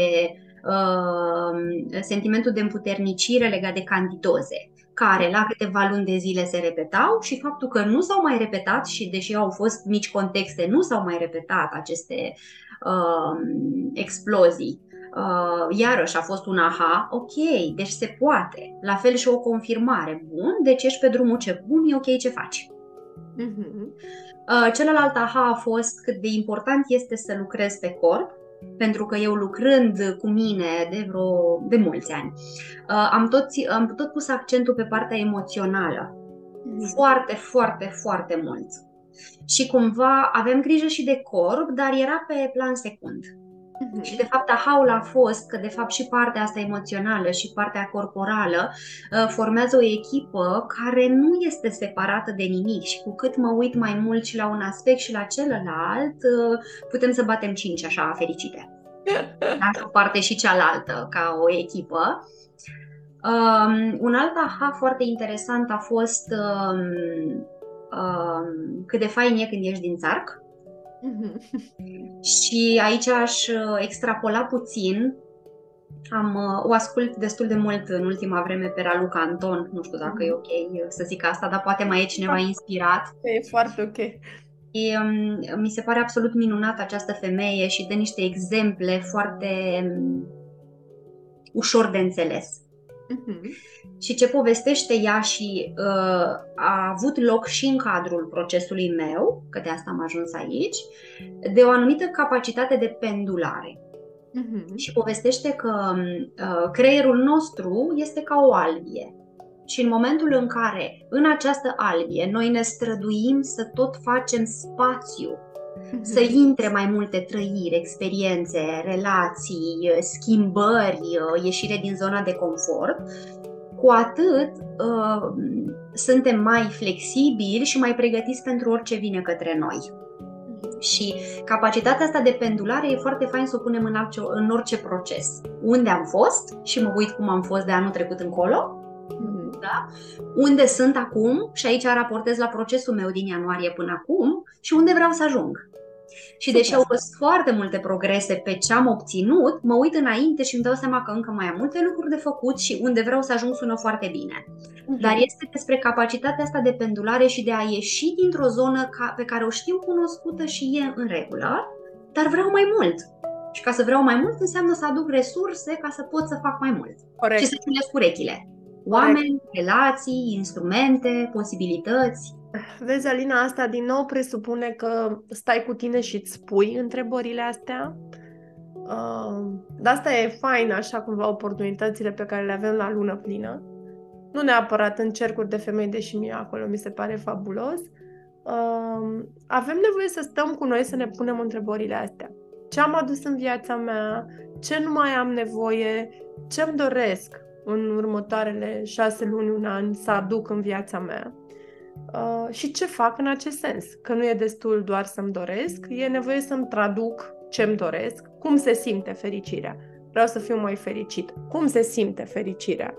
uh, sentimentul de împuternicire legat de candidoze care la câteva luni de zile se repetau și faptul că nu s-au mai repetat și deși au fost mici contexte, nu s-au mai repetat aceste uh, explozii. Uh, iarăși a fost un aha, ok, deci se poate. La fel și o confirmare, bun, deci ești pe drumul ce bun, e ok ce faci. Uh-huh. Uh, celălalt aha a fost cât de important este să lucrezi pe corp, pentru că eu lucrând cu mine de vreo de mulți ani, uh, am tot, am tot pus accentul pe partea emoțională. Uh-huh. Foarte, foarte, foarte mult. Și cumva avem grijă și de corp, dar era pe plan secund. Uh-huh. Și de fapt ahaul a fost că de fapt și partea asta emoțională și partea corporală uh, formează o echipă care nu este separată de nimic și cu cât mă uit mai mult și la un aspect și la celălalt, uh, putem să batem cinci așa fericite. Da? O parte și cealaltă ca o echipă. Um, un alt aha foarte interesant a fost um, um, cât de fain e când ești din țarc și aici aș uh, extrapola puțin. Am, uh, o ascult destul de mult în ultima vreme pe Raluca Anton, nu știu dacă e ok să zic asta, dar poate mai e cineva inspirat. E foarte ok. E, um, mi se pare absolut minunată această femeie și dă niște exemple foarte um, ușor de înțeles. Uh-huh. Și ce povestește ea și uh, a avut loc și în cadrul procesului meu, că de asta am ajuns aici, de o anumită capacitate de pendulare. Uh-huh. Și povestește că uh, creierul nostru este ca o albie. Și în momentul în care în această albie noi ne străduim să tot facem spațiu să intre mai multe trăiri, experiențe, relații, schimbări, ieșire din zona de confort, cu atât uh, suntem mai flexibili și mai pregătiți pentru orice vine către noi. Și capacitatea asta de pendulare e foarte fain să o punem în, orice, în orice proces. Unde am fost și mă uit cum am fost de anul trecut încolo, da? unde sunt acum și aici raportez la procesul meu din ianuarie până acum și unde vreau să ajung. Și deși au fost foarte multe progrese pe ce am obținut, mă uit înainte și îmi dau seama că încă mai am multe lucruri de făcut și unde vreau să ajung sună foarte bine. Uh-huh. Dar este despre capacitatea asta de pendulare și de a ieși dintr-o zonă ca, pe care o știu cunoscută și e în regulă, dar vreau mai mult. Și ca să vreau mai mult înseamnă să aduc resurse ca să pot să fac mai mult. Corect. Și să ținesc urechile. Oameni, Corect. relații, instrumente, posibilități. Vezi, Alina, asta din nou presupune că stai cu tine și îți spui întrebările astea Uh, de asta e fain, așa cumva, oportunitățile pe care le avem la lună plină. Nu neapărat în cercuri de femei, deși mie acolo mi se pare fabulos. Uh, avem nevoie să stăm cu noi să ne punem întrebările astea. Ce am adus în viața mea? Ce nu mai am nevoie? Ce îmi doresc în următoarele șase luni, un an să aduc în viața mea? Uh, și ce fac în acest sens? Că nu e destul doar să-mi doresc, e nevoie să-mi traduc ce-mi doresc, cum se simte fericirea. Vreau să fiu mai fericit. Cum se simte fericirea?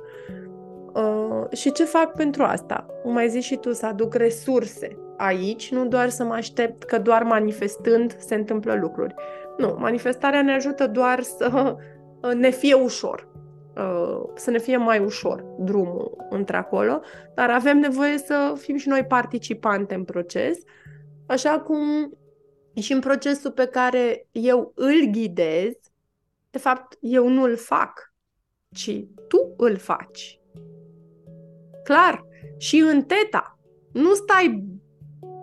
Uh, și ce fac pentru asta? Cum mai zici și tu, să aduc resurse aici, nu doar să mă aștept că doar manifestând se întâmplă lucruri. Nu, manifestarea ne ajută doar să ne fie ușor, uh, să ne fie mai ușor drumul într-acolo, dar avem nevoie să fim și noi participante în proces, așa cum și în procesul pe care eu îl ghidez, de fapt, eu nu îl fac, ci tu îl faci. Clar, și în teta, nu stai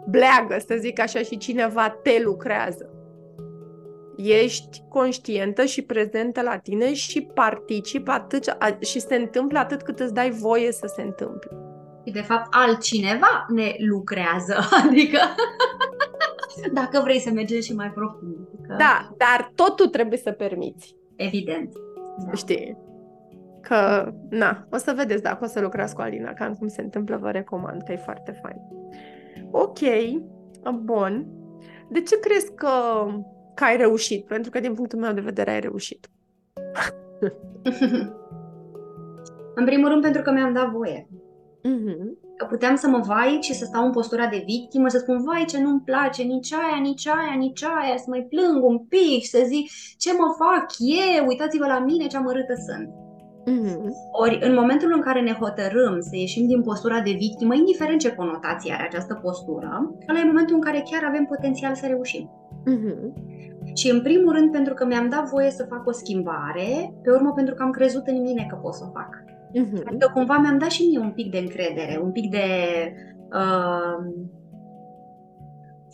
bleagă, să zic așa, și cineva te lucrează. Ești conștientă și prezentă la tine și participi atât și se întâmplă atât cât îți dai voie să se întâmple. Și de fapt altcineva ne lucrează, adică dacă vrei să mergem și mai profund. Că... Da, dar tot tu trebuie să permiți. Evident. Da. Știi? Că, na, o să vedeți dacă o să lucrați cu Alina Can, cum se întâmplă, vă recomand, că e foarte fain. Ok, bun. De ce crezi că, că ai reușit? Pentru că, din punctul meu de vedere, ai reușit. În primul rând, pentru că mi-am dat voie. Mm-hmm. Că puteam să mă vai și să stau în postura de victimă, să spun, vai, ce nu-mi place, nici aia, nici aia, nici aia, să mai plâng un pic, să zic, ce mă fac eu, uitați-vă la mine ce amărâtă sunt. Mm-hmm. Ori, în momentul în care ne hotărâm să ieșim din postura de victimă, indiferent ce conotație are această postură, ăla e momentul în care chiar avem potențial să reușim. Mm-hmm. Și în primul rând pentru că mi-am dat voie să fac o schimbare, pe urmă pentru că am crezut în mine că pot să o fac. Uh-huh. Adică cumva mi-am dat și mie un pic de încredere, un pic de... Uh,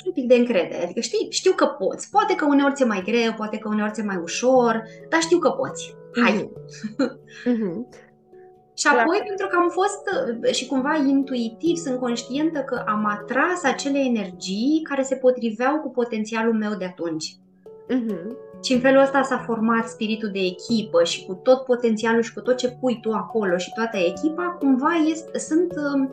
un pic de încredere. Adică știi, știu că poți. Poate că uneori ți-e mai greu, poate că uneori ți-e mai ușor, dar știu că poți. Hai! Uh-huh. uh-huh. Și apoi, Clar. pentru că am fost și cumva intuitiv, sunt conștientă că am atras acele energii care se potriveau cu potențialul meu de atunci. Uh-huh. Și în felul ăsta s-a format spiritul de echipă și cu tot potențialul și cu tot ce pui tu acolo și toată echipa, cumva este, sunt, um,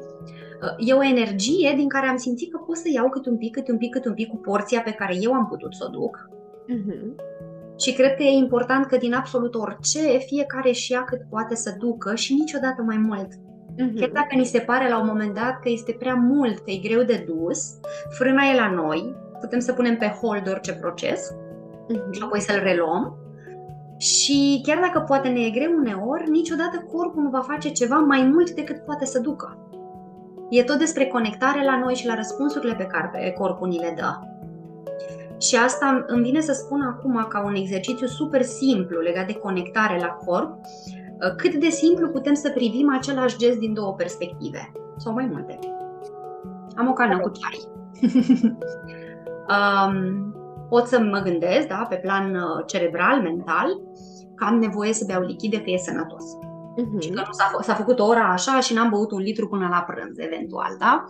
e o energie din care am simțit că pot să iau cât un pic, cât un pic, cât un pic cu porția pe care eu am putut să o duc. Uh-huh. Și cred că e important că din absolut orice, fiecare și ia cât poate să ducă și niciodată mai mult. Uh-huh. Chiar dacă ni se pare la un moment dat că este prea mult, că e greu de dus, frâna e la noi, putem să punem pe hold orice proces uh-huh. și apoi să-l reluăm. Și chiar dacă poate ne e greu uneori, niciodată corpul nu va face ceva mai mult decât poate să ducă. E tot despre conectare la noi și la răspunsurile pe care corpul ni le dă. Și asta îmi vine să spun acum ca un exercițiu super simplu legat de conectare la corp, cât de simplu putem să privim același gest din două perspective, sau mai multe. Am o cană cu ceai. um, pot să mă gândesc, da, pe plan uh, cerebral, mental, că am nevoie să beau lichide, că e sănătos. Uh-huh. Și că nu s-a, s-a făcut ora așa și n-am băut un litru până la prânz, eventual, da?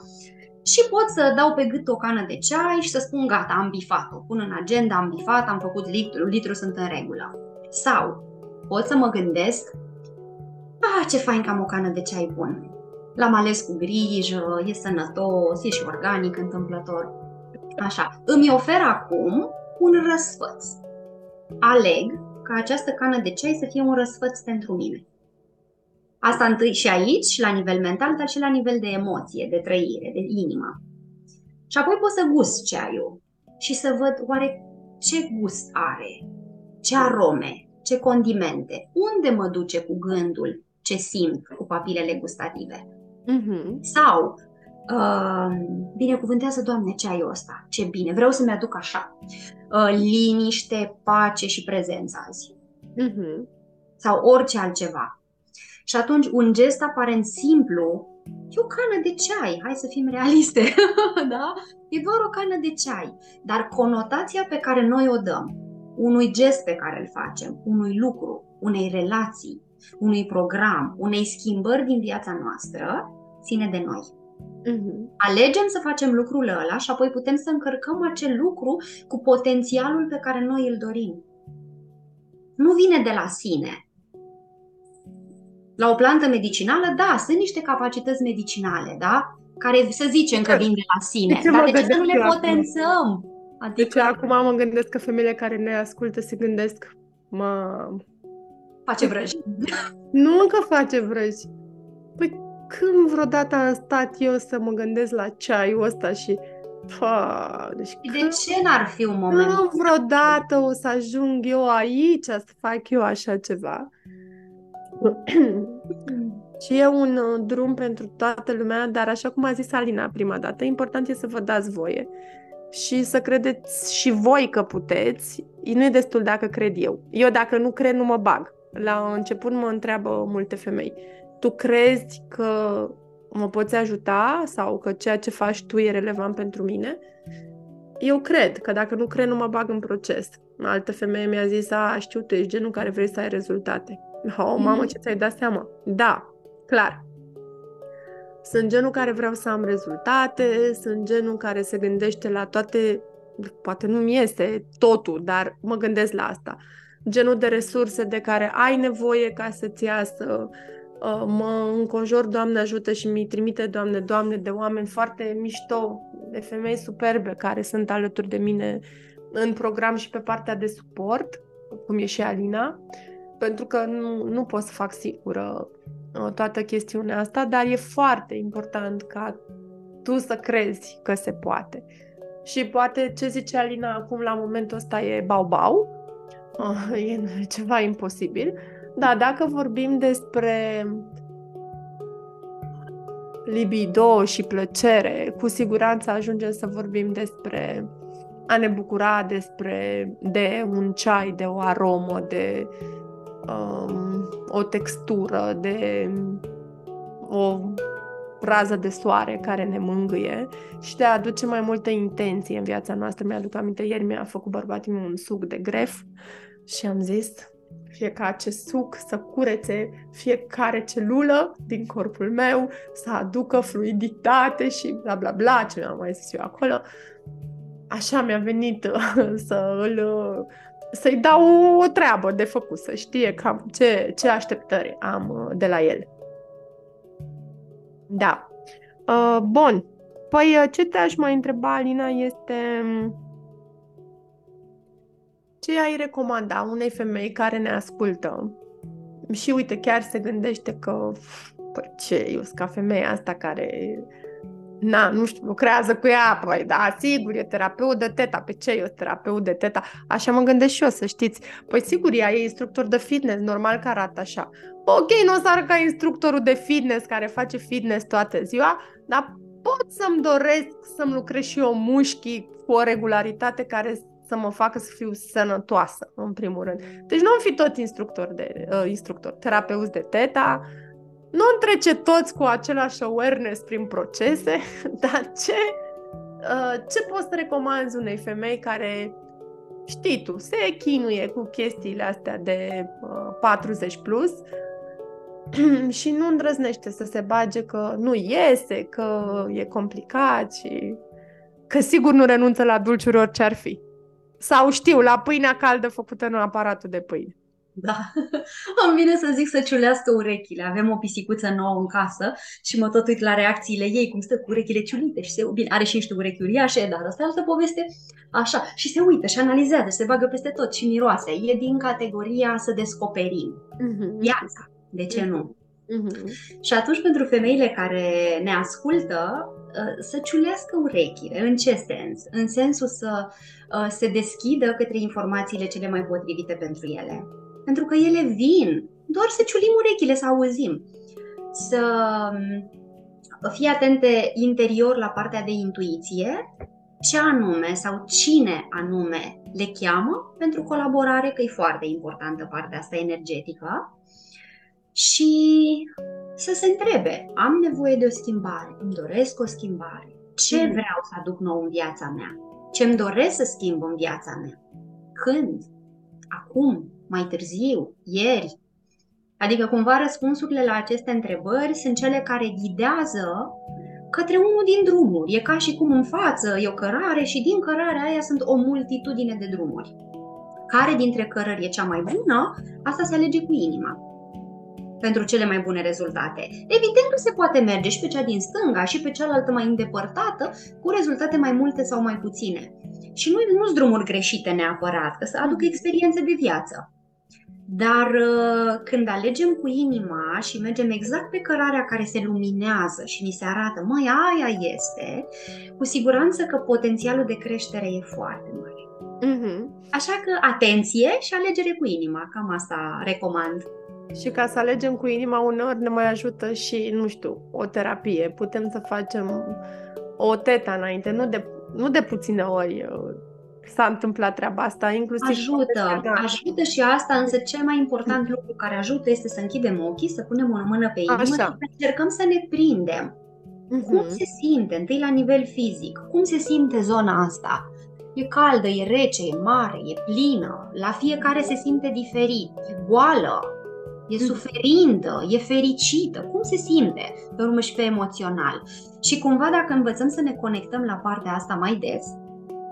Și pot să dau pe gât o cană de ceai și să spun gata, am bifat-o. Pun în agenda, am bifat, am făcut litru, litru sunt în regulă. Sau pot să mă gândesc, ah, ce fain că am o cană de ceai bun. L-am ales cu grijă, e sănătos, e și organic întâmplător. Așa, îmi ofer acum un răsfăț. Aleg ca această cană de ceai să fie un răsfăț pentru mine. Asta întâi și aici, și la nivel mental, dar și la nivel de emoție, de trăire, de inimă. Și apoi pot să gust ceaiul și să văd oare ce gust are, ce arome, ce condimente, unde mă duce cu gândul, ce simt cu papilele gustative. Mm-hmm. Sau Uh, binecuvântează, Doamne, ceaiul ăsta. Ce bine, vreau să-mi aduc așa. Uh, liniște, pace și prezență azi. Uh-huh. Sau orice altceva. Și atunci un gest aparent simplu e o cană de ceai, hai să fim realiste, da? E doar o cană de ceai, dar conotația pe care noi o dăm unui gest pe care îl facem, unui lucru, unei relații, unui program, unei schimbări din viața noastră, ține de noi. Uh-huh. Alegem să facem lucrul ăla și apoi putem să încărcăm acel lucru cu potențialul pe care noi îl dorim. Nu vine de la sine. La o plantă medicinală, da, sunt niște capacități medicinale, da? Care să zicem că vin de la sine. De dar de ce să nu le potențăm? Adică... Deci acum mă gândesc că femeile care ne ascultă se gândesc, mă... Face vrăji. nu încă face vrăji. Păi când vreodată am stat eu să mă gândesc la ceaiul ăsta și Pa, deci de ce n-ar fi un moment? Nu vreodată o să ajung eu aici să fac eu așa ceva. și e un uh, drum pentru toată lumea, dar așa cum a zis Alina prima dată, important e să vă dați voie și să credeți și voi că puteți. Nu e destul dacă cred eu. Eu dacă nu cred, nu mă bag. La început mă întreabă multe femei. Tu crezi că mă poți ajuta sau că ceea ce faci tu e relevant pentru mine? Eu cred că dacă nu cred, nu mă bag în proces. Altă femeie mi-a zis, a, știu, tu ești genul care vrei să ai rezultate. Oh, mamă, ce ți-ai dat seama? Da, clar. Sunt genul care vreau să am rezultate, sunt genul care se gândește la toate, poate nu-mi iese totul, dar mă gândesc la asta. Genul de resurse de care ai nevoie ca să-ți iasă, uh, mă înconjor, Doamne ajută și mi trimite, Doamne, Doamne, de oameni foarte mișto, de femei superbe care sunt alături de mine în program și pe partea de suport, cum e și Alina, pentru că nu, nu pot să fac singură Uh, toată chestiunea asta, dar e foarte important ca tu să crezi că se poate. Și poate ce zice Alina acum la momentul ăsta e bau-bau, uh, e ceva imposibil, dar dacă vorbim despre libido și plăcere, cu siguranță ajungem să vorbim despre a ne bucura despre de un ceai, de o aromă, de um, o textură, de o rază de soare care ne mângâie și de a aduce mai multă intenție în viața noastră. Mi-aduc aminte, ieri mi-a făcut bărbatul meu un suc de gref și am zis fie ca acest suc să curețe fiecare celulă din corpul meu, să aducă fluiditate și bla bla bla, ce mi-am mai zis eu acolo. Așa mi-a venit să îl să-i dau o treabă de făcut, să știe cam ce, ce așteptări am uh, de la el. Da. Uh, bun. Păi uh, ce te-aș mai întreba, Alina, este um, ce ai recomanda unei femei care ne ascultă și uite, chiar se gândește că păi ce, eu sunt ca femeia asta care na, nu știu, lucrează cu ea, păi da, sigur, e terapeut de teta, pe ce e terapeut de teta? Așa mă gândesc și eu, să știți. Păi sigur, ea e instructor de fitness, normal că arată așa. Ok, nu o să arăt ca instructorul de fitness care face fitness toată ziua, dar pot să-mi doresc să-mi lucrez și eu mușchii cu o regularitate care să mă facă să fiu sănătoasă, în primul rând. Deci nu am fi tot instructor de uh, instructor, terapeut de teta, nu întrece toți cu același awareness prin procese, dar ce, uh, ce poți să recomanzi unei femei care, știi tu, se chinuie cu chestiile astea de uh, 40 plus și nu îndrăznește să se bage că nu iese, că e complicat și că sigur nu renunță la dulciuri orice ar fi. Sau știu, la pâinea caldă făcută în aparatul de pâine. Da. Am vine să zic să ciulească urechile. Avem o pisicuță nouă în casă și mă tot uit la reacțiile ei, cum stă cu urechile ciulite și se... Bine, are și niște urechi uriașe, dar asta e altă poveste. Așa. Și se uită și analizează și se bagă peste tot și miroase. E din categoria să descoperim uh-huh. viața. De ce nu? Uh-huh. Și atunci, pentru femeile care ne ascultă, ă, să ciulească urechile. În ce sens? În sensul să ă, se deschidă către informațiile cele mai potrivite pentru ele pentru că ele vin. Doar să ciulim urechile, să auzim. Să mm, fii atente interior la partea de intuiție, ce anume sau cine anume le cheamă pentru colaborare, că e foarte importantă partea asta energetică, și să se întrebe, am nevoie de o schimbare, îmi doresc o schimbare, ce vreau să aduc nou în viața mea, ce îmi doresc să schimb în viața mea, când, acum, mai târziu, ieri. Adică cumva răspunsurile la aceste întrebări sunt cele care ghidează către unul din drumuri. E ca și cum în față e o cărare și din cărarea aia sunt o multitudine de drumuri. Care dintre cărări e cea mai bună, asta se alege cu inima pentru cele mai bune rezultate. Evident că se poate merge și pe cea din stânga și pe cealaltă mai îndepărtată cu rezultate mai multe sau mai puține. Și nu sunt drumuri greșite neapărat, că să aducă experiențe de viață. Dar uh, când alegem cu inima și mergem exact pe cărarea care se luminează și ni se arată, măi, aia este, cu siguranță că potențialul de creștere e foarte mare. Mm-hmm. Așa că atenție și alegere cu inima, cam asta recomand. Și ca să alegem cu inima uneori ne mai ajută și, nu știu, o terapie. Putem să facem o teta înainte, nu de, nu de puține ori uh, s-a întâmplat treaba asta, inclusiv... Ajută, ajută și asta, însă cel mai important lucru care ajută este să închidem ochii, să punem o mână pe inimă Așa. și să încercăm să ne prindem. Uh-huh. Cum se simte, întâi la nivel fizic, cum se simte zona asta? E caldă, e rece, e mare, e plină, la fiecare se simte diferit, e goală, e suferindă, e fericită, cum se simte, pe urmă și pe emoțional. Și cumva dacă învățăm să ne conectăm la partea asta mai des,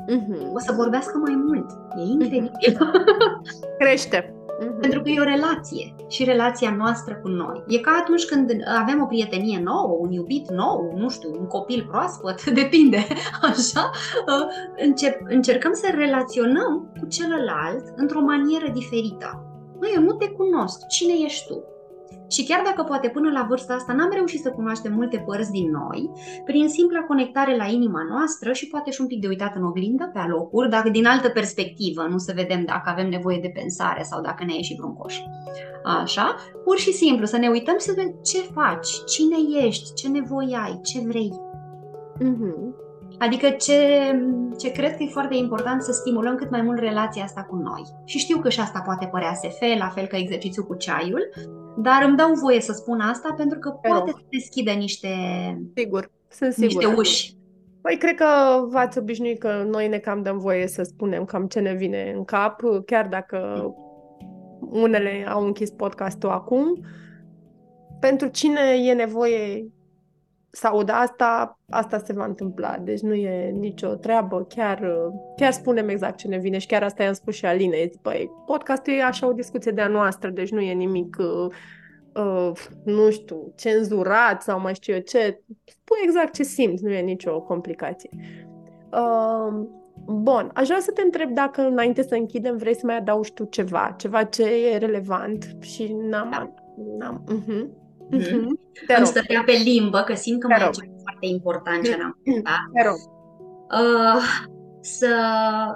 uh-huh. o să vorbească mai mult. E incredibil. Uh-huh. Crește. Uh-huh. Pentru că e o relație și relația noastră cu noi. E ca atunci când avem o prietenie nouă, un iubit nou, nu știu, un copil proaspăt, depinde, așa, uh, încep, încercăm să relaționăm cu celălalt într-o manieră diferită. Măi, eu nu te cunosc, cine ești tu? Și chiar dacă poate până la vârsta asta n-am reușit să cunoaștem multe părți din noi, prin simpla conectare la inima noastră și poate și un pic de uitat în oglindă pe alocuri, dacă din altă perspectivă, nu să vedem dacă avem nevoie de pensare sau dacă ne ieși vreun coș. Așa, pur și simplu să ne uităm să vedem ce faci, cine ești, ce nevoie ai, ce vrei. Mm-hmm. Adică ce, ce cred că e foarte important să stimulăm cât mai mult relația asta cu noi. Și știu că și asta poate părea SF, la fel ca exercițiul cu ceaiul, dar îmi dau voie să spun asta pentru că Pero. poate să deschidă niște, Sigur, sunt niște uși. Păi cred că v-ați obișnuit că noi ne cam dăm voie să spunem cam ce ne vine în cap, chiar dacă unele au închis podcastul acum. Pentru cine e nevoie să audă asta, asta se va întâmpla. Deci nu e nicio treabă. Chiar, chiar spunem exact ce ne vine și chiar asta i-am spus și Aline. Păi, podcastul e așa o discuție de-a noastră, deci nu e nimic, uh, uh, nu știu, cenzurat sau mai știu eu ce. Spui exact ce simți, nu e nicio complicație. Uh, Bun, aș vrea să te întreb dacă înainte să închidem vrei să mai adaugi tu ceva, ceva ce e relevant și n-am... Da. n-am uh-huh. Mm-hmm. Îmi stătea pe limbă, că simt că mai e ceva foarte important ce n-am spus. Uh, să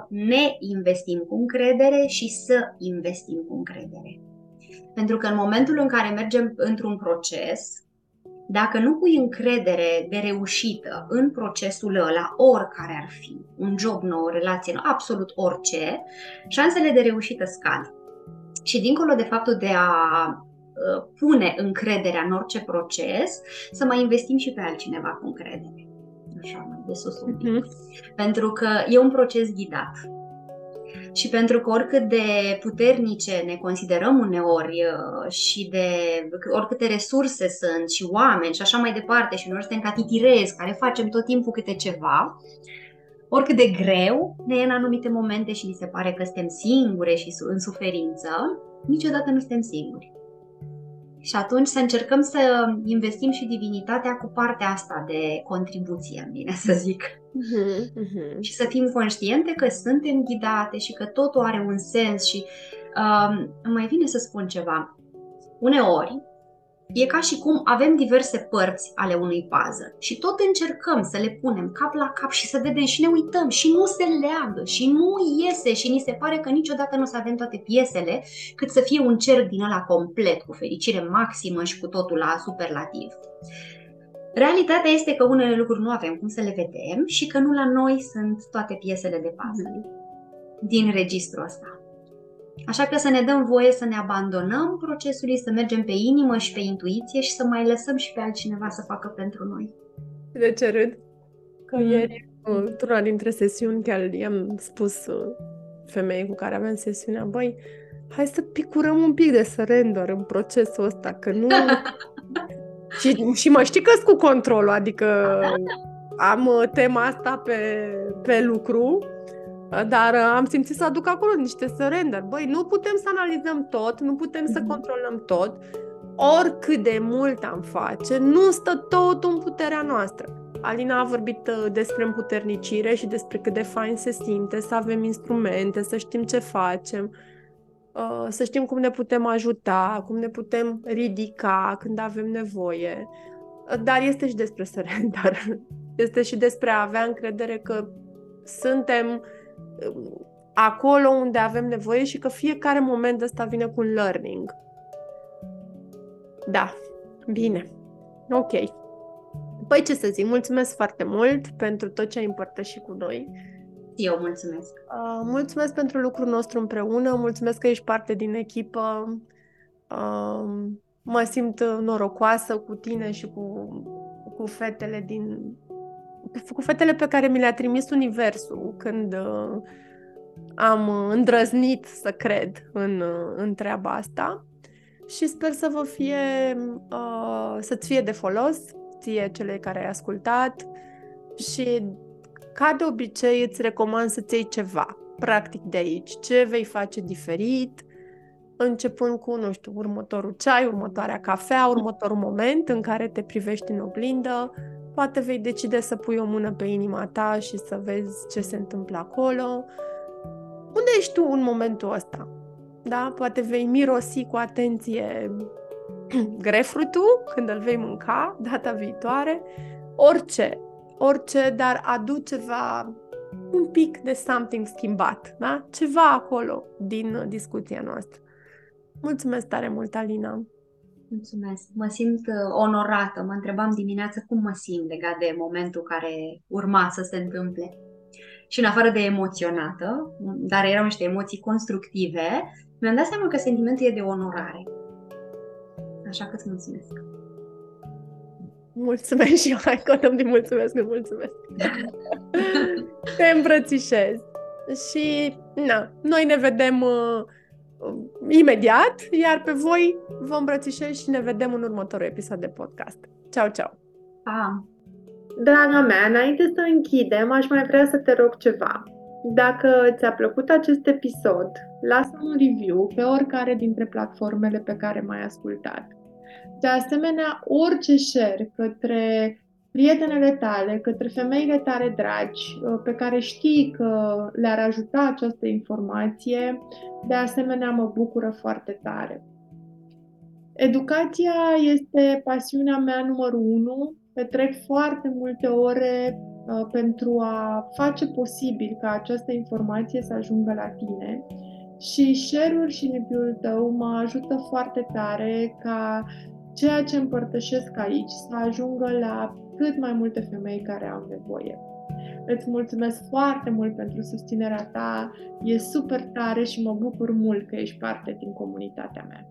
ne investim cu încredere și să investim cu încredere. Pentru că în momentul în care mergem într-un proces, dacă nu pui încredere de reușită în procesul ăla, oricare ar fi, un job nou, o relație nouă, absolut orice, șansele de reușită scad. Și dincolo de faptul de a Uh, pune încrederea în orice proces, să mai investim și pe altcineva cu încredere. Așa, mai de sus un pic. Mm-hmm. Pentru că e un proces ghidat. Și pentru că oricât de puternice ne considerăm uneori uh, și de oricâte resurse sunt și oameni și așa mai departe și uneori suntem ca titirezi care facem tot timpul câte ceva, oricât de greu ne e în anumite momente și ni se pare că suntem singure și în suferință, niciodată nu suntem singuri. Și atunci să încercăm să investim și divinitatea cu partea asta de contribuție, bine să zic. Uh-huh, uh-huh. Și să fim conștiente că suntem ghidate și că totul are un sens și uh, mai vine să spun ceva. Uneori, E ca și cum avem diverse părți ale unui puzzle și tot încercăm să le punem cap la cap și să vedem și ne uităm și nu se leagă și nu iese și ni se pare că niciodată nu o să avem toate piesele cât să fie un cerc din ăla complet, cu fericire maximă și cu totul la superlativ. Realitatea este că unele lucruri nu avem cum să le vedem și că nu la noi sunt toate piesele de puzzle din registrul ăsta. Așa că să ne dăm voie să ne abandonăm procesului, să mergem pe inimă și pe intuiție și să mai lăsăm și pe altcineva să facă pentru noi. De ce râd? Că mm. ieri, într-una dintre sesiuni, chiar i-am spus uh, femei cu care avem sesiunea, băi, hai să picurăm un pic de surrender în procesul ăsta, că nu... și, și mă știi că cu controlul, adică am uh, tema asta pe, pe lucru, dar uh, am simțit să aduc acolo niște surrender. Băi, nu putem să analizăm tot, nu putem să mhm. controlăm tot, oricât de mult am face, nu stă tot în puterea noastră. Alina a vorbit uh, despre împuternicire și despre cât de fain se simte să avem instrumente, să știm ce facem, uh, să știm cum ne putem ajuta, cum ne putem ridica când avem nevoie. Uh, dar este și despre surrender. Este și despre a avea încredere că suntem acolo unde avem nevoie și că fiecare moment ăsta vine cu un learning. Da, bine. Ok. Păi ce să zic, mulțumesc foarte mult pentru tot ce ai împărtășit cu noi. Eu mulțumesc. Uh, mulțumesc pentru lucrul nostru împreună, mulțumesc că ești parte din echipă. Uh, mă simt norocoasă cu tine și cu, cu fetele din cu fetele pe care mi le-a trimis Universul când uh, am îndrăznit să cred în, uh, în treaba asta. Și sper să vă fie, uh, să-ți fie de folos, ție cele care ai ascultat. Și ca de obicei îți recomand să-ți iei ceva practic de aici, ce vei face diferit, începând cu, nu știu, următorul ceai, următoarea cafea, următorul moment în care te privești în oglindă, poate vei decide să pui o mână pe inima ta și să vezi ce se întâmplă acolo. Unde ești tu în momentul ăsta? Da? Poate vei mirosi cu atenție grefrutul când îl vei mânca data viitoare. Orice, orice, dar adu ceva, un pic de something schimbat, da? Ceva acolo din discuția noastră. Mulțumesc tare mult, Alina! Mulțumesc. Mă simt uh, onorată. Mă întrebam dimineața cum mă simt legat de momentul care urma să se întâmple. Și în afară de emoționată, dar erau niște emoții constructive, mi-am dat seama că sentimentul e de onorare. Așa că îți mulțumesc. Mulțumesc și eu. Hai că îmi mulțumesc, îmi mulțumesc. Te îmbrățișez. Și, na, noi ne vedem uh, imediat, iar pe voi vă îmbrățișez și ne vedem în următorul episod de podcast. Ceau, ceau! Pa! Draga mea, înainte să închidem, aș mai vrea să te rog ceva. Dacă ți-a plăcut acest episod, lasă un review pe oricare dintre platformele pe care m-ai ascultat. De asemenea, orice share către prietenele tale, către femeile tale dragi, uh, pe care știi că le-ar ajuta această informație, de asemenea mă bucură foarte tare. Educația este pasiunea mea numărul unu. Petrec foarte multe ore uh, pentru a face posibil ca această informație să ajungă la tine. Și share-ul și review tău mă ajută foarte tare ca ceea ce împărtășesc aici să ajungă la cât mai multe femei care au nevoie. Îți mulțumesc foarte mult pentru susținerea ta, e super tare și mă bucur mult că ești parte din comunitatea mea.